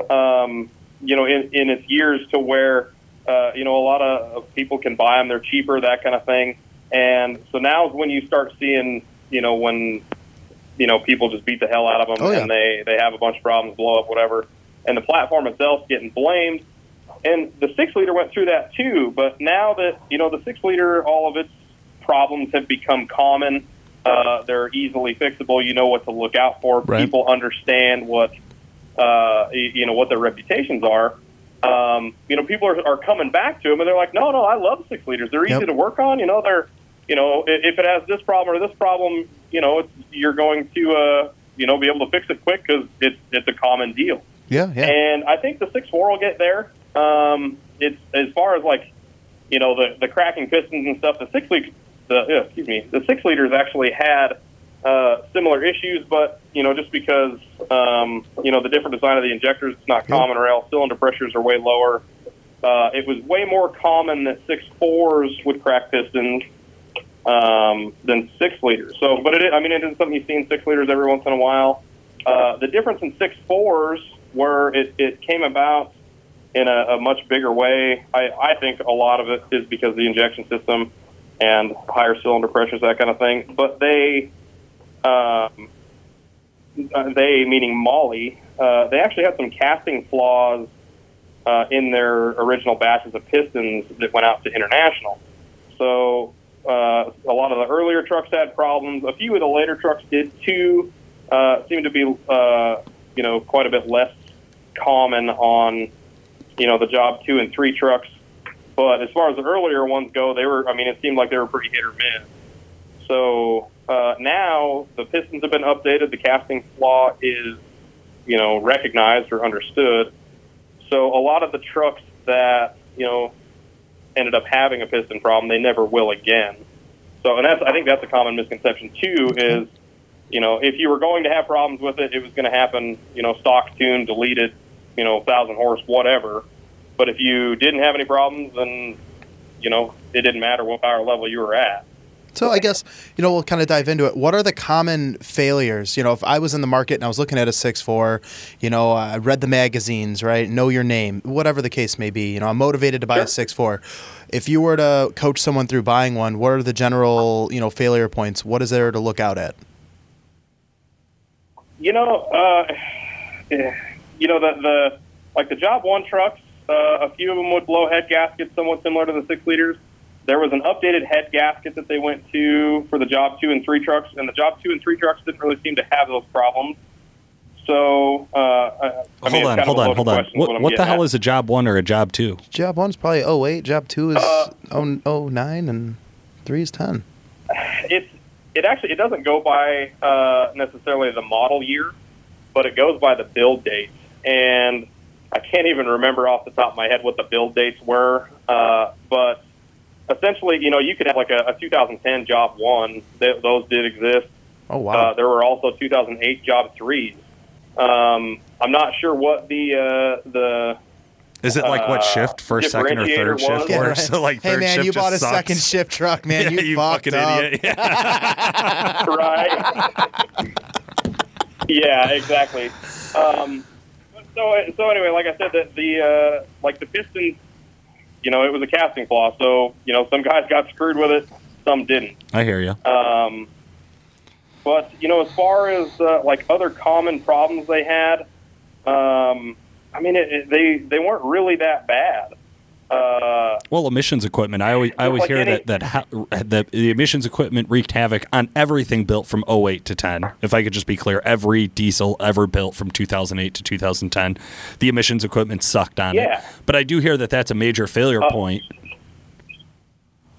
um, you know, in, in its years to where, uh, you know, a lot of people can buy them. They're cheaper, that kind of thing. And so now is when you start seeing, you know, when, you know, people just beat the hell out of them Oh, yeah. and they they have a bunch of problems, blow up, whatever, and the platform itself getting blamed and the six liter went through that too. But now that you know the six liter, all of its problems have become common. Uh, they're easily fixable. You know what to look out for. Right. People understand what uh, you know what their reputations are. Um, you know, people are, are coming back to them, and they're like, "No, no, I love six liters. They're easy Yep. to work on. You know, they're you know, if it has this problem or this problem, you know, it's, you're going to uh, you know be able to fix it quick because it's it's a common deal." Yeah, yeah. And I think the six four will get there. Um, it's as far as like, you know, the the cracking pistons and stuff. The six liter, the uh, excuse me, the six liters actually had uh, similar issues, but you know, just because um, you know the different design of the injectors, it's not common. Or else cylinder pressures are way lower. Uh, it was way more common that six fours would crack pistons um, than six liters. So, but it, I mean, it is something you see in six liters every once in a while. Uh, the difference in six fours, where it, it came about in a, a much bigger way, I, I think a lot of it is because of the injection system and higher cylinder pressures, that kind of thing. But they, um, uh, they meaning Mahle, uh, they actually had some casting flaws uh, in their original batches of pistons that went out to international. So uh, a lot of the earlier trucks had problems. A few of the later trucks did too. Uh, seemed to be, uh, you know, quite a bit less common on, you know, the job two and three trucks. But as far as the earlier ones go, they were. I mean, it seemed like they were pretty hit or miss. So uh, now the pistons have been updated. The casting flaw is, you know, recognized or understood. So a lot of the trucks that you know ended up having a piston problem, they never will again. So, and that's I think that's a common misconception too. Is you know if you were going to have problems with it, it was going to happen. You know, stock tuned, deleted, you know, thousand horse, whatever. but if you didn't have any problems, then you know it didn't matter what power level you were at. So I guess you know we'll kind of dive into it. What are the common failures? You know, if I was in the market and I was looking at a six four, you know, I read the magazines, right? Know your name, whatever the case may be. You know, I'm motivated to buy Sure. a six four. If you were to coach someone through buying one, what are the general you know failure points? What is there to look out at? You know, uh, you know the the like the Job One trucks. Uh, a few of them would blow head gaskets, somewhat similar to the six liters. There was an updated head gasket that they went to for the Job Two and Three trucks, and the Job Two and Three trucks didn't really seem to have those problems. So, uh, I, I mean, hold on, hold on, hold on. question, What, what the hell at. is a job one or a job two? Job one's probably 08, job two is Uh, 09, and three is 10. it's it actually it doesn't go by uh, necessarily the model year, but it goes by the build date. And I can't even remember off the top of my head what the build dates were. Uh, but essentially, you know, you could have like a, a 2010 Job One. Th- those did exist. Oh Uh, wow. there were also 2008 Job Threes. Um, I'm not sure what the uh, the Is it like what Uh, shift, first, second, or third shift? Yeah, Or right. so like hey man, shift you bought a sucks? second shift truck, man. yeah, you, you fucking up. idiot. Yeah. right? yeah, exactly. Um, so, so anyway, like I said, the, the uh, like the Pistons, you know, it was a casting flaw. So, you know, some guys got screwed with it, some didn't. I hear you. Um, but you know, as far as uh, like other common problems they had, um, I mean, it, it, they they weren't really that bad. Uh, Well, emissions equipment. I always I always Like hear any- that that ha- that the emissions equipment wreaked havoc on everything built from 08 to 10. If I could just be clear, every diesel ever built from 2008 to 2010, the emissions equipment sucked on Yeah. it. But I do hear that that's a major failure Oh. point.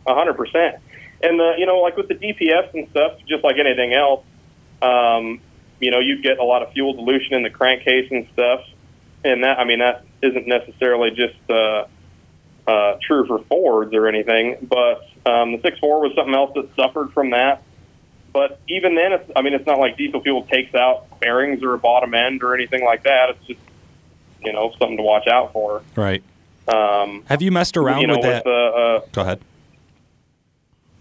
Hundred percent. And the you know, like with the DPFs and stuff, just like anything else, um, you know, you get a lot of fuel dilution in the crankcase and stuff. And that I mean that isn't necessarily just uh, uh, true for Fords or anything, but um, the six four was something else that suffered from that. But even then, it's, I mean, it's not like diesel fuel takes out bearings or a bottom end or anything like that. It's just you know something to watch out for. Right. Um, Have you messed around you know, with that? the uh, Go ahead.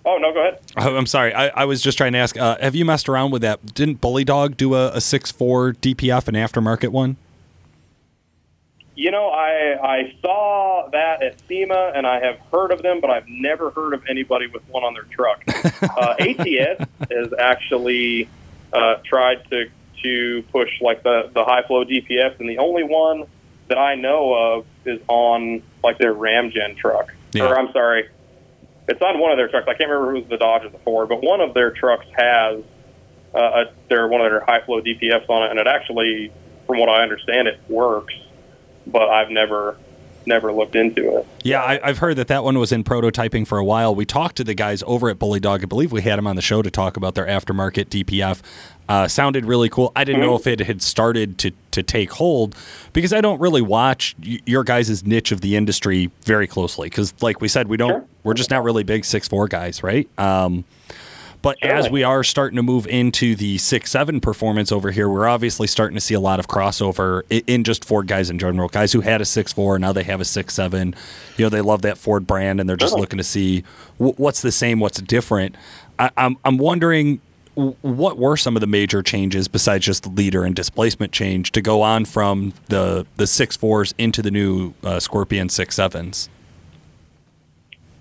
oh no, go ahead. Oh, I'm sorry. I, I was just trying to ask. Uh, have you messed around with that? Didn't Bully Dog do a, a 6.4 DPF, an aftermarket one? You know, I I saw that at SEMA, and I have heard of them, but I've never heard of anybody with one on their truck. uh, ATS has actually uh, tried to to push like the the high flow DPF, and the only one that I know of is on like their Ramgen truck. Yeah. Or I'm sorry, it's on one of their trucks. I can't remember who's the Dodge or the Ford, but one of their trucks has uh, a, their one of their high flow DPFs on it, and it actually, from what I understand, it works. But I've never never looked into it. Yeah, I, I've heard that that one was in prototyping for a while. We talked to the guys over at Bully Dog. I believe we had them on the show to talk about their aftermarket DPF. Uh, sounded really cool. I didn't know if it had started to, to take hold because I don't really watch y- your guys' niche of the industry very closely. Because, like we said, we don't. Sure. We're just not really big six four guys, right? Um, but as we are starting to move into the six seven performance over here, we're obviously starting to see a lot of crossover in just Ford guys in general. Guys who had a six four now they have a six seven. You know they love that Ford brand and they're just looking to see what's the same, what's different. I, I'm I'm wondering what were some of the major changes besides just the leader and displacement change to go on from the the six fours into the new uh, Scorpion six sevens.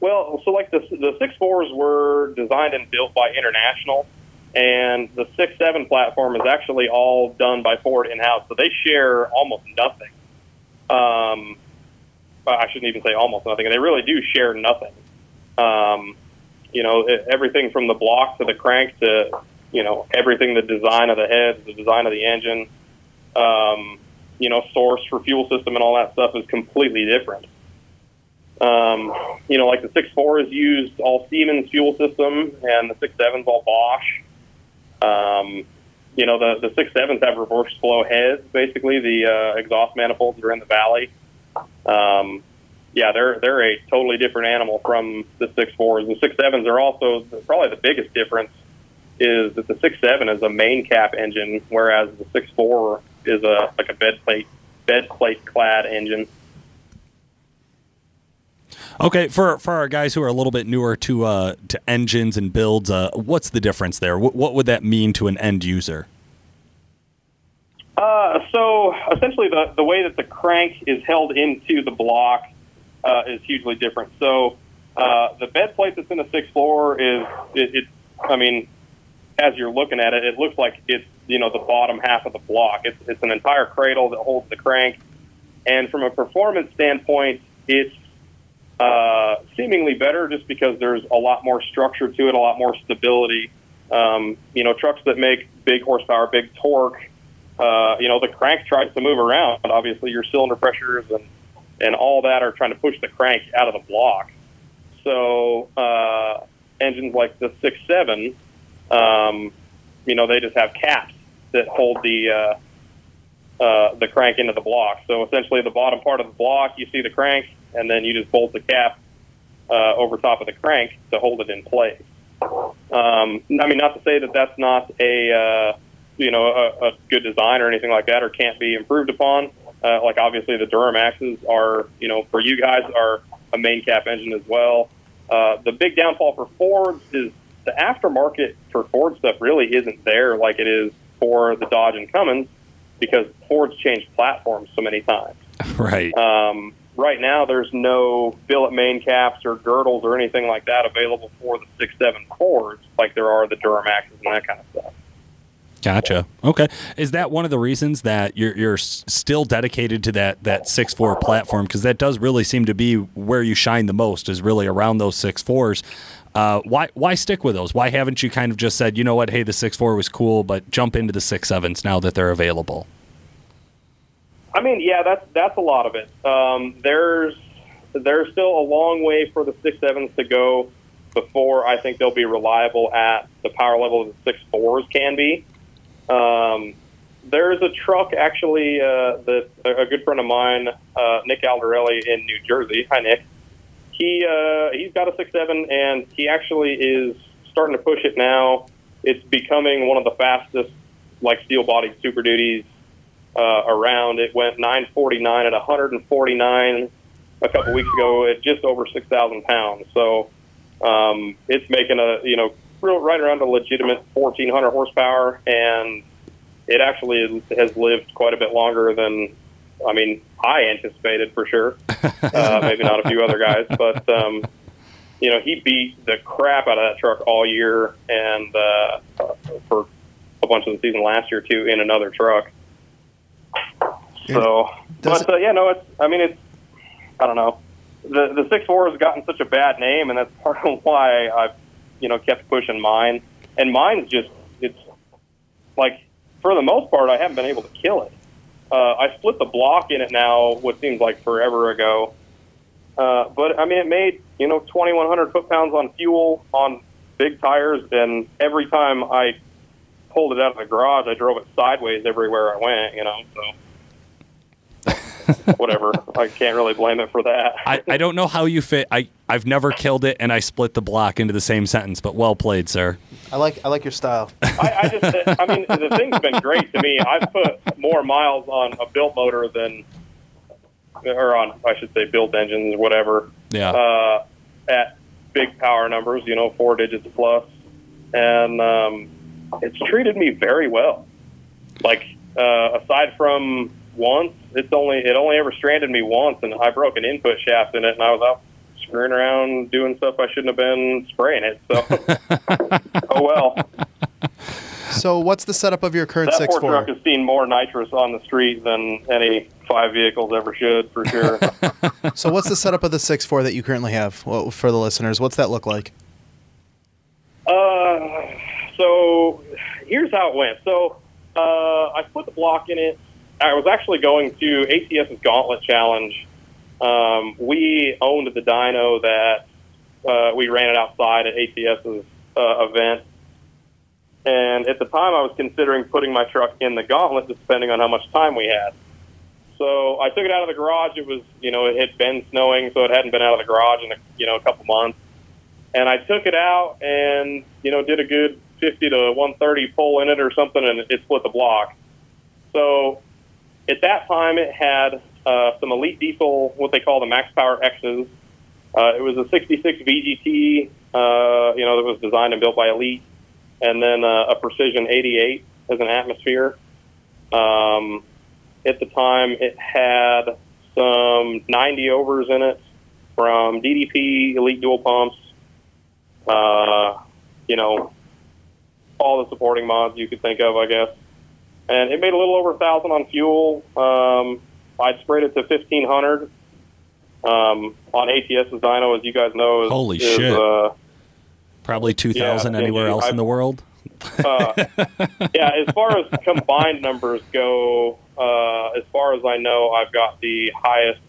Well, so like the the six fours were designed and built by International, and the six seven platform is actually all done by Ford in house. So they share almost nothing. Um, I shouldn't even say almost nothing. They really do share nothing. Um, you know, everything from the block to the crank to you know everything. The design of the heads, the design of the engine, um, you know, source for fuel system and all that stuff is completely different. Um, you know, like the six four is used all Siemens fuel system, and the six sevens all Bosch. Um, you know, the the six sevens have reverse flow heads. Basically, the uh, exhaust manifolds are in the valley. Um, yeah, they're they're a totally different animal from the six fours. The six sevens are also probably the biggest difference is that the six seven is a main cap engine, whereas the six four is a like a bed plate bed plate clad engine. Okay, for for our guys who are a little bit newer to uh, to engines and builds, uh, what's the difference there? What, what would that mean to an end user? Uh, so essentially, the the way that the crank is held into the block uh, is hugely different. So uh, the bed plate that's in the six four is it, it. I mean, as you're looking at it, it looks like it's you know the bottom half of the block. It's it's an entire cradle that holds the crank, and from a performance standpoint, it's uh, seemingly better just because there's a lot more structure to it, a lot more stability. Um, you know, trucks that make big horsepower, big torque, uh, you know, the crank tries to move around. Obviously, your cylinder pressures and and all that are trying to push the crank out of the block. So uh, engines like the six seven, um, you know, they just have caps that hold the uh, uh, the crank into the block. So essentially, the bottom part of the block, you see the crank, and then you just bolt the cap uh, over top of the crank to hold it in place. Um, I mean, not to say that that's not a uh, you know a, a good design or anything like that, or can't be improved upon. Uh, like obviously the Duramaxes are you know for you guys are a main cap engine as well. Uh, the big downfall for Fords is the aftermarket for Ford stuff really isn't there like it is for the Dodge and Cummins because Ford's changed platforms so many times. Right. Um, right now, there's no billet main caps or girdles or anything like that available for the six seven Fords like there are the Duramaxes and that kind of stuff. Gotcha. Okay. Is that one of the reasons that you're you're still dedicated to that that six four platform? Because that does really seem to be where you shine the most. Is really around those six fours. Uh, why why stick with those? Why haven't you kind of just said, you know what, hey, the six four was cool, but jump into the six sevens now that they're available? I mean, yeah, that's that's a lot of it. Um, there's there's still a long way for the six sevens to go before I think they'll be reliable at the power level that the six fours can be. Um, there's a truck actually uh, that a good friend of mine, uh, Nick Aldarelli in New Jersey. Hi, Nick. He uh, he's got a six seven, and he actually is starting to push it now. It's becoming one of the fastest, like steel bodied Super Duties uh, around. It went 949 at 149 a couple weeks ago at just over 6,000 pounds. So um, it's making a you know real, right around a legitimate 1,400 horsepower, and it actually has lived quite a bit longer than I mean I anticipated for sure. Uh, maybe not a few other guys, but um, you know he beat the crap out of that truck all year, and uh, for a bunch of the season last year too in another truck. So, but uh, yeah, no, it's. I mean, it's. I don't know. The the six four has gotten such a bad name, and that's part of why I've you know kept pushing mine. And mine's just it's like for the most part, I haven't been able to kill it. Uh, I split the block in it now, what seems like forever ago. Uh, but I mean, it made you know 2,100 foot pounds on fuel on big tires, and every time I pulled it out of the garage, I drove it sideways everywhere I went. You know, so whatever. I can't really blame it for that. I, I don't know how you fit. I I've never killed it, and I split the block into the same sentence. But well played, sir. I like I like your style. I, I just, I mean, the thing's been great to me. I've put more miles on a built motor than, or on, I should say, built engines, whatever, Yeah. uh, at big power numbers, you know, four digits. And um, it's treated me very well. Like, uh, aside from once, it's only, it only ever stranded me once, and I broke an input shaft in it, and I was out screwing around doing stuff I shouldn't have been spraying it. So, oh well. So what's the setup of your current That six poor four? truck has seen more nitrous on the street than any five vehicles ever should, for sure. So what's the setup of the six four that you currently have? Well, for the listeners, what's that look like? uh, so here's how it went. So uh, I put the block in it. I was actually going to ATS's Gauntlet Challenge. Um, we owned the dyno that uh, we ran it outside at ATS's uh, event. And at the time, I was considering putting my truck in the Gauntlet, depending on how much time we had. So I took it out of the garage. It was, you know, it had been snowing, so it hadn't been out of the garage in, a, you know, a couple months. And I took it out and, you know, did a good 50 to 130 pull in it or something, and it split the block. So at that time, it had uh, some Elite Diesel, what they call the Max Power X's, Uh, it was a 66 VGT, uh, you know, that was designed and built by Elite, and then uh, a Precision 88 as an atmosphere. Um, at the time, it had some 90 overs in it from DDP, Elite Dual Pumps, uh, you know, all the supporting mods you could think of, I guess. And it made a little over a thousand on fuel. Um, I'd sprayed it to 1500 um, on ATS's dyno, as you guys know. Is, Holy is, shit. Uh, Probably 2,000 Yeah, anywhere yeah, else in the world. uh, yeah, as far as combined numbers go, uh, as far as I know, I've got the highest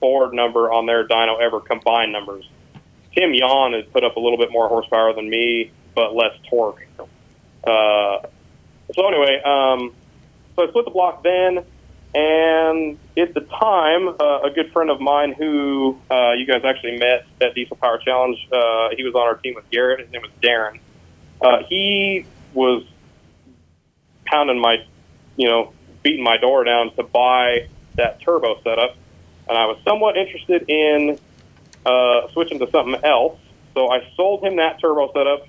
Ford number on their dyno ever combined numbers. Tim Yawn has put up a little bit more horsepower than me, but less torque. Uh, so anyway, um, so I split the block then, and at the time, uh, a good friend of mine who uh, you guys actually met at Diesel Power Challenge, uh, he was on our team with Garrett. His name was Darren. Uh, he was pounding my, you know, beating my door down to buy that turbo setup, and I was somewhat interested in uh, switching to something else. So I sold him that turbo setup,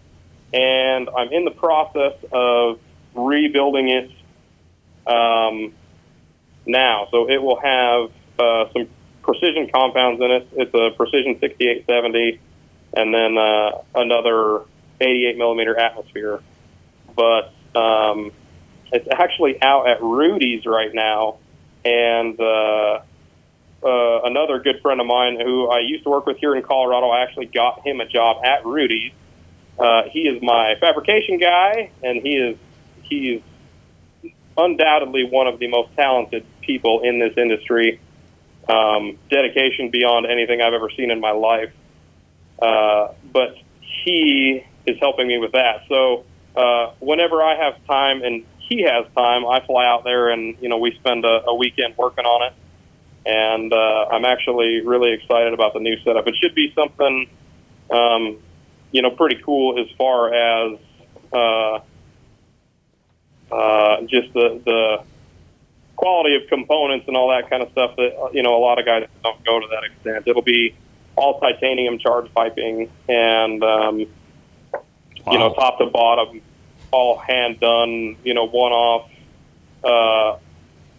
and I'm in the process of rebuilding it um, now. So it will have uh, some precision compounds in it. It's a precision 6870, and then uh, another 88 millimeter atmosphere. But um, it's actually out at Rudy's right now, and uh, uh, another good friend of mine who I used to work with here in Colorado, I actually got him a job at Rudy's. Uh, he is my fabrication guy, and he is he is undoubtedly one of the most talented people in this industry. Um, dedication beyond anything I've ever seen in my life. Uh, but he is helping me with that. So uh, whenever I have time and he has time, I fly out there and you know we spend a, a weekend working on it. And uh, I'm actually really excited about the new setup. It should be something, um, you know, pretty cool as far as uh, uh, just the the quality of components and all that kind of stuff that you know a lot of guys don't go to that extent. It'll be all titanium charge piping and um, you know top to bottom, all hand done. You know one off. Uh,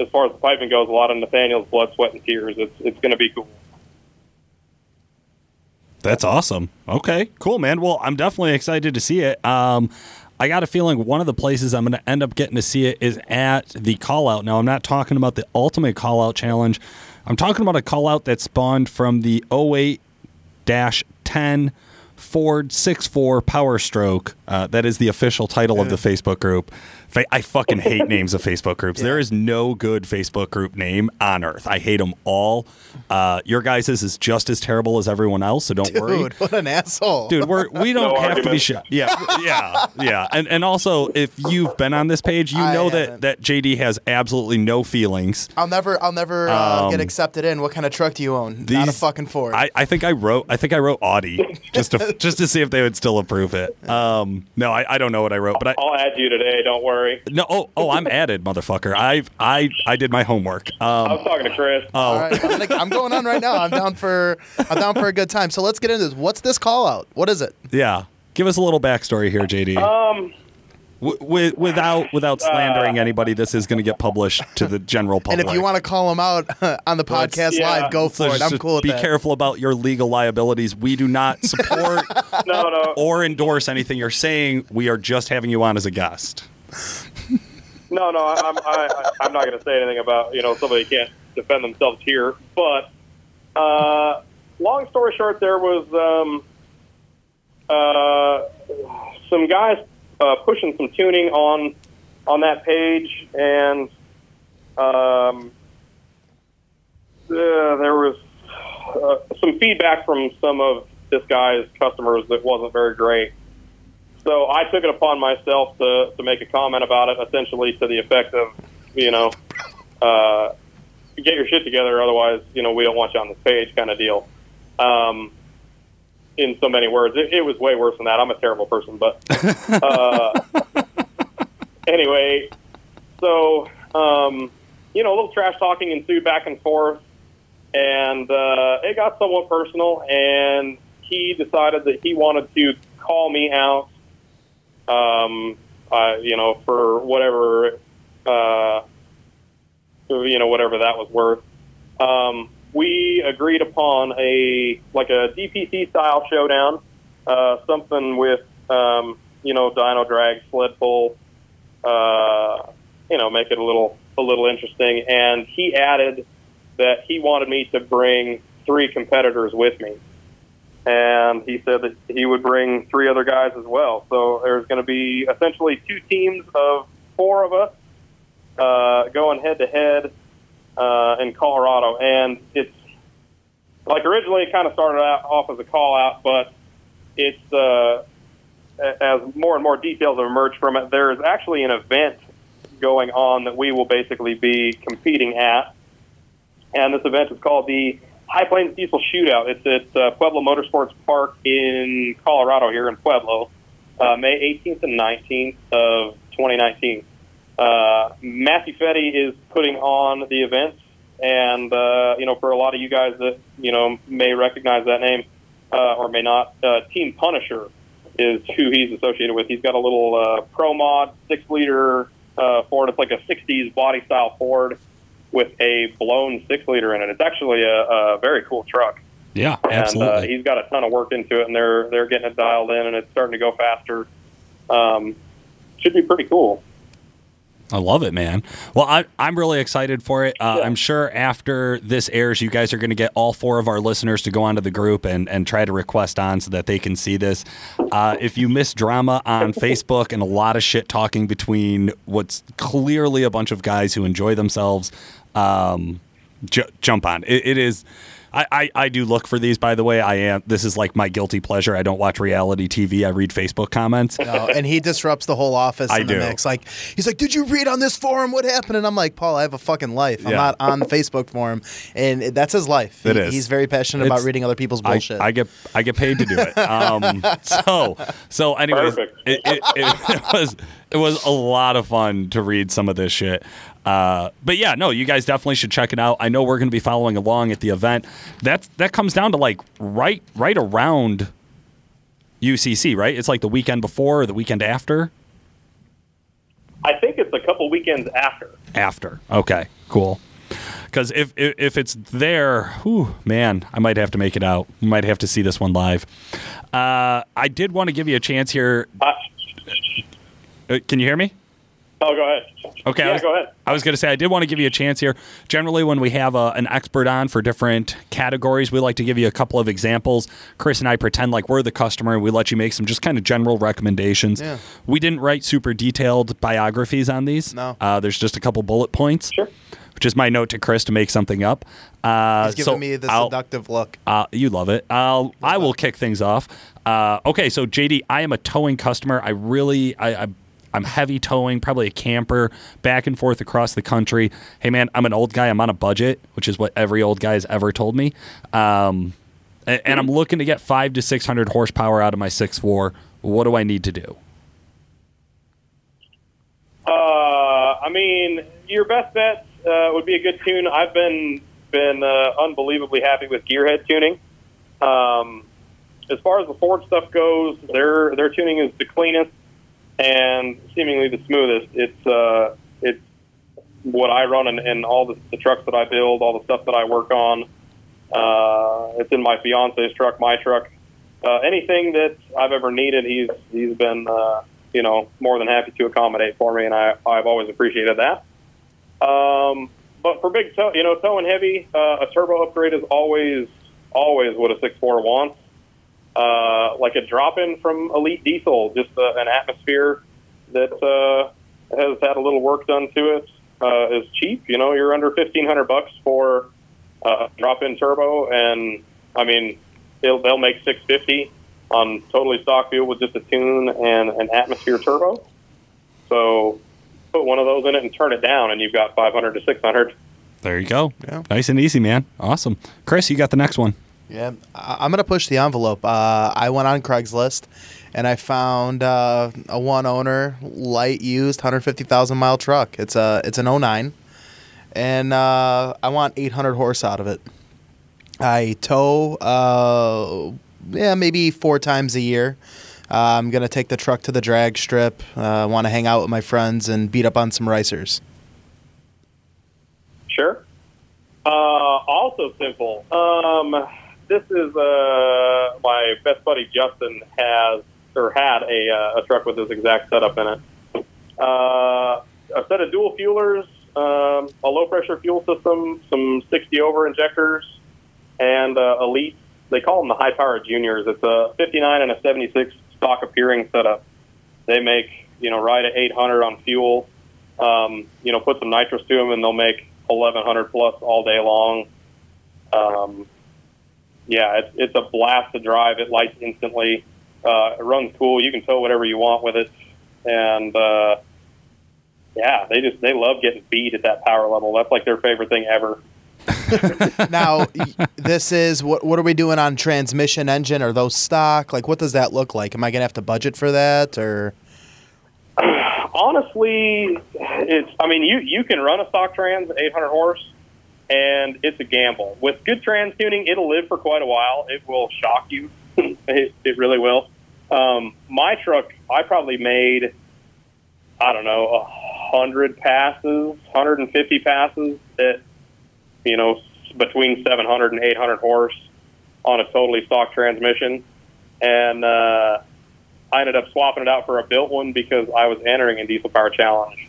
as far as the piping goes, a lot of Nathaniel's blood, sweat, and tears. It's it's going to be cool. That's awesome. Okay, cool, man. Well, I'm definitely excited to see it. Um, I got a feeling one of the places I'm going to end up getting to see it is at the call out. Now, I'm not talking about the ultimate call out challenge. I'm talking about a call out that spawned from the 08 10 Ford 64 Power Stroke. Uh, that is the official title of the Facebook group. Fa- I fucking hate names of Facebook groups. There is no good Facebook group name on earth. I hate them all. Uh, your guys' is just as terrible as everyone else, so don't worry Dude, what an asshole. dude we're we don't No have to be argument. shot yeah yeah yeah and and also if you've been on this page you I know that haven't. that jd has absolutely no feelings I'll never, I'll never uh, Um, get accepted in. What kind of truck do you own? Not a fucking Ford. I, I think I wrote I think I wrote Audi just to just to see if they would still approve it. Um, no, I, I don't know what I wrote, but I I'll add you today. Don't worry. No oh oh I'm added, motherfucker. I've I I did my homework. I Um, was talking to Chris. All right, I'm, gonna, I'm going on right now. I'm down for, I'm down for a good time. So let's get into this. What's this call out? What is it? yeah, give us a little backstory here, JD. Um, W- wi- without without slandering anybody, this is going to get published to the general public. And if you want to call him out on the podcast yeah. live, go So for it. just- I'm cool with that. be that. careful about your legal liabilities. We do not support no, no, or endorse anything you're saying. We are just having you on as a guest. no, no. I'm, I, I'm not going to say anything about you know somebody can't defend themselves here. But uh, long story short, there was um, uh, some guys uh, pushing some tuning on on that page, and um, uh, there was uh, some feedback from some of this guy's customers that wasn't very great. So I took it upon myself to, to make a comment about it, essentially to the effect of, you know, uh, get your shit together, otherwise, you know, we don't want you on this page, kind of deal. Um, in so many words, it, it was way worse than that. I'm a terrible person, but uh, anyway, so um, you know, a little trash talking ensued back and forth, and uh, it got somewhat personal. And he decided that he wanted to call me out, um, uh, you know, for whatever, uh, you know, whatever that was worth. Um, we agreed upon a like a DPC style showdown, uh, something with um, you know dyno drag, sled pull, uh, you know, make it a little a little interesting. And he added that he wanted me to bring three competitors with me, and he said that he would bring three other guys as well. So there's going to be essentially two teams of four of us uh, going head to head uh, in Colorado, and it's like originally it kind of started out off as a call out, but it's uh, as more and more details have emerged from it. There is actually an event going on that we will basically be competing at, and this event is called the High Plains Diesel Shootout. It's at uh, Pueblo Motorsports Park in Colorado, here in Pueblo, uh, May 18th and 19th of 2019. Uh, Matthew Fetty is putting on the event, and uh, you know, for a lot of you guys that you know may recognize that name uh, or may not, uh, Team Punisher is who he's associated with. He's got a little uh, Pro Mod six liter uh, Ford. It's like a '60s body style Ford with a blown six liter in it. It's actually a, a very cool truck. Yeah, And uh, he's got a ton of work into it, and they're they're getting it dialed in, and it's starting to go faster. Um, should be pretty cool. I love it, man. Well, I, I'm really excited for it. Uh, Yeah. I'm sure after this airs, you guys are going to get all four of our listeners to go onto the group and, and try to request on so that they can see this. Uh, if you miss drama on Facebook and a lot of shit talking between what's clearly a bunch of guys who enjoy themselves, um, ju- jump on. It, it is. I, I, I do look for these, by the way. I am. This is like my guilty pleasure. I don't watch reality TV. I read Facebook comments. No, and he disrupts the whole office I in the do. mix. Like he's like, "Did you read on this forum what happened?" And I'm like, "Paul, I have a fucking life. I'm Yeah. not on the Facebook forum, and that's his life. It He- is. He's very passionate It's- about reading other people's bullshit. I get I get paid to do it. Um, so so anyways, it, it, it, it was it was a lot of fun to read some of this shit. Uh, but yeah, no, you guys definitely should check it out. I know we're going to be following along at the event. That's that comes down to like right right around UCC, right? It's like the weekend before or the weekend after. I think it's a couple weekends after. After. Okay, cool. Because if, if if it's there, whew, man, I might have to make it out. We might have to see this one live. Uh, I did want to give you a chance here. Uh, Uh, can you hear me? Oh, go ahead. Okay. I Yeah, was, go ahead. I was going to say I did want to give you a chance here. Generally, when we have a, an expert on for different categories, we like to give you a couple of examples. Chris and I pretend like we're the customer, and we let you make some just kind of general recommendations. Yeah. We didn't write super detailed biographies on these. No. Uh, there's just a couple bullet points. Sure. Which is my note to Chris to make something up. Uh, he's giving so me the I'll- seductive look. uh, you love it. I'll, I will kick things off. Uh, okay, so JD, I am a towing customer. I really, I, I, I'm heavy towing, probably a camper, back and forth across the country. Hey, man, I'm an old guy. I'm on a budget, which is what every old guy has ever told me. Um, a- and, I'm looking to get five to six hundred horsepower out of my six four. What do I need to do? Uh, I mean, your best bet uh, would be a good tune. I've been been uh, unbelievably happy with Gearhead tuning. Um, as far as the Ford stuff goes, their their tuning is the cleanest and seemingly the smoothest. It's uh, it's what I run in, in all the, the trucks that I build, all the stuff that I work on. Uh, it's in my fiance's truck, my truck. Uh, anything that I've ever needed, he's he's been uh, you know more than happy to accommodate for me, and I I've always appreciated that. Um, but for big tow, you know, tow and heavy, uh, a turbo upgrade is always always what a six four wants. Uh, like a drop in from Elite Diesel, just uh, an atmosphere that uh, has had a little work done to it uh, is cheap. You know, you're under fifteen hundred bucks for uh, a drop in turbo, and I mean, they'll they'll make six fifty on totally stock fuel with just a tune and an atmosphere turbo. So put one of those in it and turn it down, and you've got 500 to 600. There you go. Yeah. Nice and easy, man. Awesome. Chris, you got the next one. Yeah, I- I'm gonna push the envelope. Uh, I went on Craigslist, and I found uh, a one owner, light used, 150,000 mile truck. It's a it's an 09, and uh, I want 800 horse out of it. I tow, uh, yeah, maybe four times a year. Uh, I'm gonna take the truck to the drag strip. Uh, Want to hang out with my friends and beat up on some ricers. Sure. Uh, also simple. Um, this is uh, my best buddy Justin has or had a, uh, a truck with this exact setup in it. Uh, a set of dual fuelers, um, a low pressure fuel system, some 60 over injectors, and uh, Elite. They call them the high power juniors. It's a 59 and a 76 stock appearing setup. They make you know right at 800 on fuel. Um, you know, put some nitrous to them, and they'll make 1100 plus all day long. Um, yeah, it's, it's a blast to drive. It lights instantly. Uh, it runs cool. You can tow whatever you want with it, and uh, yeah, they just they love getting beat at that power level. That's like their favorite thing ever. now, y- this is what what are we doing on transmission engine? Are those stock? Like, what does that look like? Am I gonna have to budget for that or? Honestly, it's. I mean, you you can run a stock trans 800 horse, and it's a gamble. With good trans tuning, it'll live for quite a while. It will shock you. it, it really will. Um, my truck, I probably made, I don't know, a hundred passes, 150 passes at, you know, between 700 and 800 horse on a totally stock transmission, and uh, I ended up swapping it out for a built one because I was entering a Diesel Power Challenge.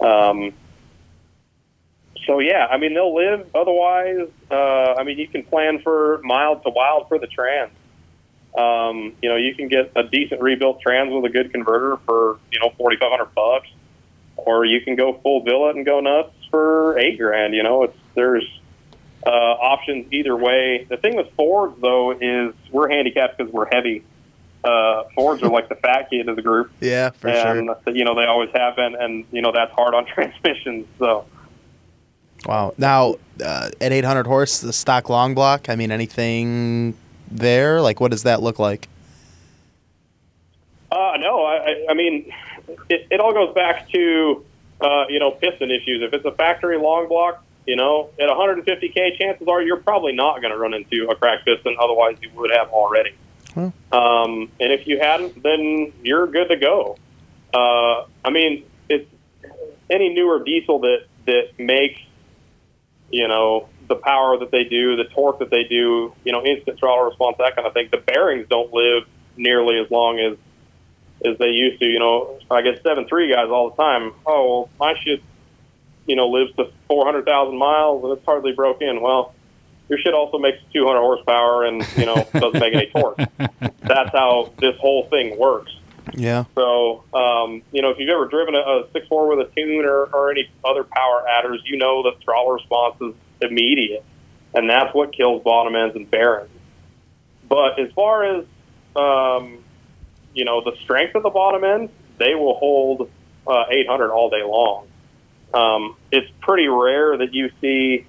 Um, so yeah, I mean they'll live. Otherwise, uh, I mean you can plan for mild to wild for the trans. Um, you know you can get a decent rebuilt trans with a good converter for you know forty five hundred bucks, or you can go full billet and go nuts for eight grand. You know it's there's uh, options either way. The thing with Fords though is we're handicapped because we're heavy. Uh, Fords are like the fat kid of the group Yeah, for and sure. you know they always have been, and you know that's hard on transmissions. So Wow. Now, uh, at 800 horse, the stock long block. I mean, anything there? Like, what does that look like? uh, no, I, I- mean it, it all goes back to uh, you know piston issues. If it's a factory long block, you know at 150k, chances are you're probably not going to run into a cracked piston. Otherwise, you would have already. Hmm. Um, and if you hadn't, then you're good to go. Uh, I mean, it's any newer diesel that that makes you know, the power that they do, the torque that they do, you know, instant throttle response, that kind of thing. The bearings don't live nearly as long as as they used to. You know, I get seven three guys all the time. Oh, well, my shit, you know, lives to four hundred thousand miles and it's hardly broke in. Well, your shit also makes two hundred horsepower and you know doesn't make any torque. That's how this whole thing works. Yeah. So, um, you know, if you've ever driven a, a six four with a tune or, or any other power adders, you know the throttle response is immediate, and that's what kills bottom ends and bearings. But as far as um, you know, the strength of the bottom end, they will hold uh, 800 all day long. Um, it's pretty rare that you see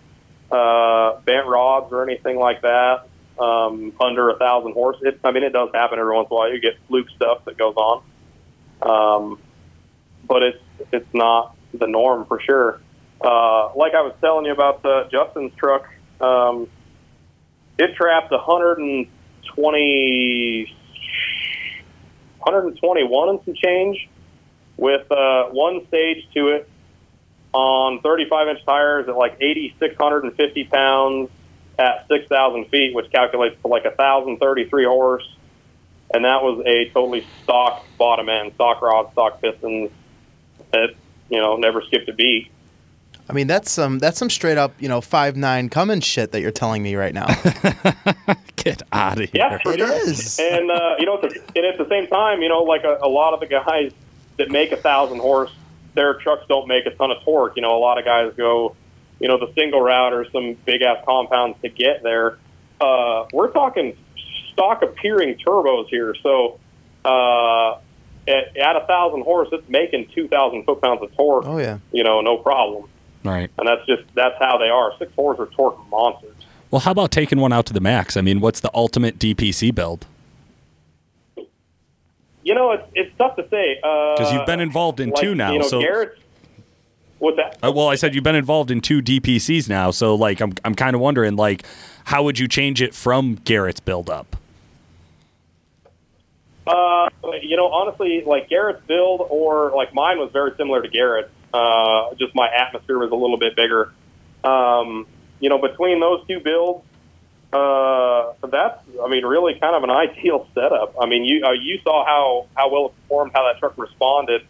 uh, bent rods or anything like that um, under a thousand horse. It, I mean, it does happen every once in a while. You get fluke stuff that goes on, um, but it's it's not the norm for sure. Uh, like I was telling you about the Justin's truck, um, it trapped 120, 121 and some change with uh, one stage to it on 35 inch tires at like 8,650 pounds at 6,000 feet, which calculates to like 1,033 horse. And that was a totally stock bottom end, stock rod, stock pistons that, you know, never skipped a beat. I mean, that's some that's some straight up, you know, five nine Cummins shit that you're telling me right now. Get out of here. Yeah, for It sure. is. And uh, you know, and at the same time, you know, like a, a lot of the guys that make a thousand horse, their trucks don't make a ton of torque. You know, a lot of guys go, you know, the single route or some big ass compounds to get there. Uh, we're talking stock appearing turbos here, so. Uh, at, at a thousand horse, it's making two thousand foot pounds of torque. Oh yeah. You know, no problem. Right. And that's just that's how they are. Six fours are torque monsters. Well, how about taking one out to the max? I mean, what's the ultimate DPC build? You know, it's it's tough to say Because because you've been involved in two now. You know, so Garrett's What's that? Uh, well, I said you've been involved in two DPCs now, so like I'm I'm kind of wondering like how would you change it from Garrett's build-up? Uh, you know, honestly, like Garrett's build or like mine was very similar to Garrett's. Uh, just my atmosphere was a little bit bigger. Um, you know, between those two builds, uh, that's I mean, really kind of an ideal setup. I mean, you uh, you saw how how well it performed, how that truck responded.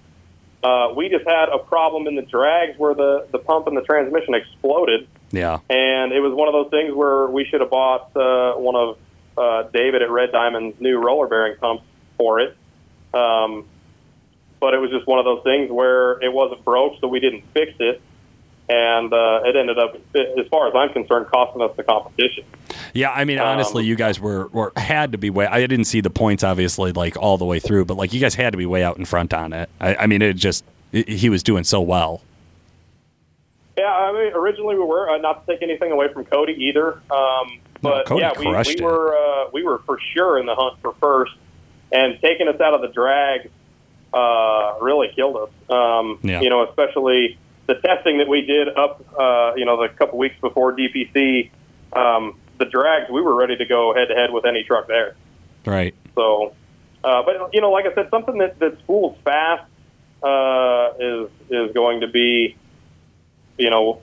Uh, we just had a problem in the drags where the the pump and the transmission exploded. Yeah. And it was one of those things where we should have bought uh, one of uh, David at Red Diamond's new roller bearing pumps for it. Um, but it was just one of those things where it wasn't broke, so we didn't fix it. And uh, it ended up, as far as I'm concerned, costing us the competition. Yeah, I mean, honestly, Um, you guys were, were had to be way. I didn't see the points, obviously, like all the way through, but like you guys had to be way out in front on it. I, I mean, it just it, he was doing so well. Yeah, I mean, originally we were uh, not to take anything away from Cody either, um, but Cody yeah, we, we were uh, we were for sure in the hunt for first, and taking us out of the drag uh, really killed us. Um, Yeah. You know, especially the testing that we did up, uh, you know, the couple weeks before DPC, um, the drags we were ready to go head to head with any truck there. Right. So, uh, but you know, like I said, something that that spools fast uh, is is going to be, you know,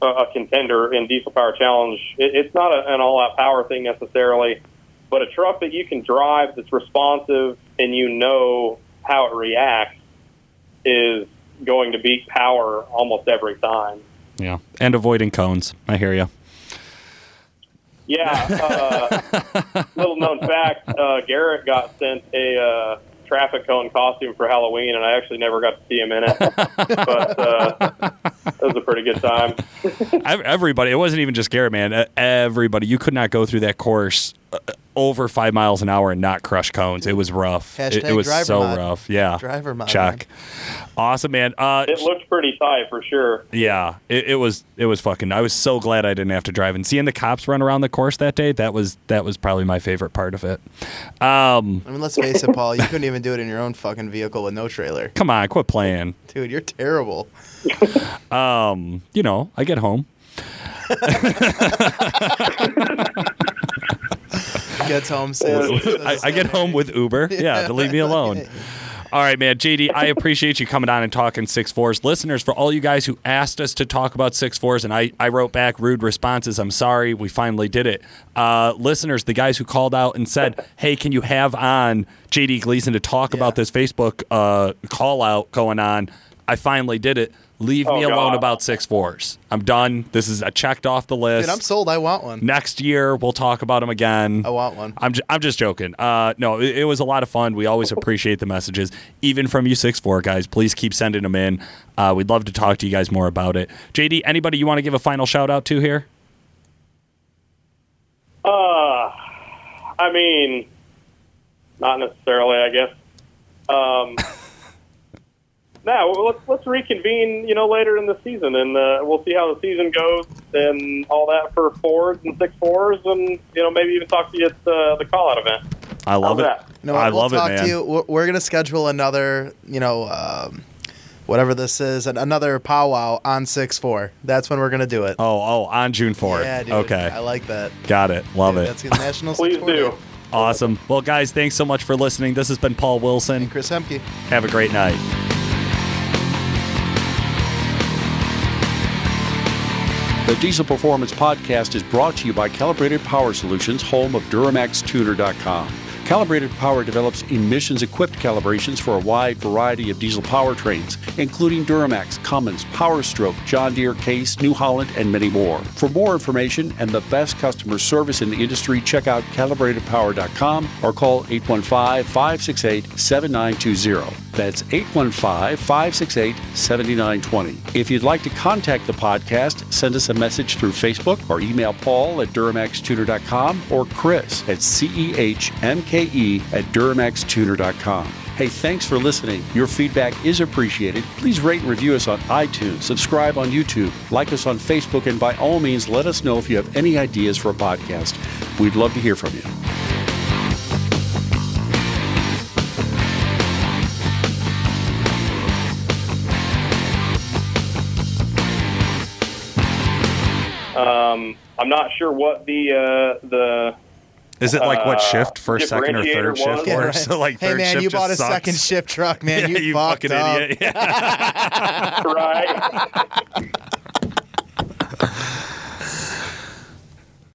a, a contender in Diesel Power Challenge. It, it's not a, an all-out power thing necessarily, but a truck that you can drive that's responsive and you know how it reacts is going to beat power almost every time. Yeah. And avoiding cones. I hear you. Yeah. Uh, little known fact: uh, Garrett got sent a uh, traffic cone costume for Halloween, and I actually never got to see him in it. but uh, it was a pretty good time. Everybody. It wasn't even just Garrett, man. Everybody. You could not go through that course uh, over five miles an hour and not crush cones. It was rough. It, it was so mod. rough. Yeah. Driver mod, Check. Awesome, man. Uh, It looked pretty tight for sure. Yeah, it, it was it was fucking. I was so glad I didn't have to drive and seeing the cops run around the course that day. That was that was probably my favorite part of it. Um, I mean, let's face it, Paul. You couldn't even do it in your own fucking vehicle with no trailer, come on, quit playing. dude. You're terrible. Um, you know, I get home. Gets home. Says, I, I get home with Uber. Yeah, to leave me alone. All right, man. JD, I appreciate you coming on and talking six fours. Listeners, for all you guys who asked us to talk about six fours, and I, I wrote back rude responses. I'm sorry. We finally did it. Uh, listeners, the guys who called out and said, hey, can you have on JD Gleason to talk about this Facebook uh, call out going on? I finally did it. Leave me Oh, alone God. about six fours. I'm done. This is I checked off the list. Dude, I'm sold. I want one. Next year, we'll talk about them again. I want one. I'm, j- I'm just joking. Uh, no, it, it was a lot of fun. We always appreciate the messages, even from you six four guys. Please keep sending them in. Uh, we'd love to talk to you guys more about it. JD, anybody you want to give a final shout out to here? Uh, I mean, not necessarily, I guess. Um, now let's let's reconvene, you know, later in the season, and uh, we'll see how the season goes and all that for fours and six fours, and you know, maybe even talk to you at the, the call out event. I love How's it. that? You know what? I we'll love talk it, man. to you. We're, we're gonna schedule another. You know, um, whatever this is, an- another powwow on six four. That's when we're gonna do it. Oh, oh, on June fourth. yeah, dude. okay, I like that. got it. Love Dude, it. That's national. Please 6-4 do. Day. Awesome. Well, guys, thanks so much for listening. This has been Paul Wilson. and Chris Hemke. Have a great night. The Diesel Performance Podcast is brought to you by Calibrated Power Solutions, home of DuramaxTuner.com. Calibrated Power develops emissions equipped calibrations for a wide variety of diesel powertrains, including Duramax, Cummins, Powerstroke, John Deere, Case, New Holland, and many more. For more information and the best customer service in the industry, check out calibratedpower.com or call 815 568 7920. That's 815 568 7920. If you'd like to contact the podcast, send us a message through Facebook or email Paul at DuramaxTuner.com or Chris at DKE at DuramaxTuner.com. Hey, thanks for listening. Your feedback is appreciated. Please rate and review us on iTunes, subscribe on YouTube, like us on Facebook, and by all means, let us know if you have any ideas for a podcast. We'd love to hear from you. Um, I'm not sure what the uh, the is it like what shift? Uh, First, uh, second, or third shift? Yeah, right. so like hey man, you bought a sucks. second shift truck, man. Yeah, you, you fucking up. idiot. Yeah. right.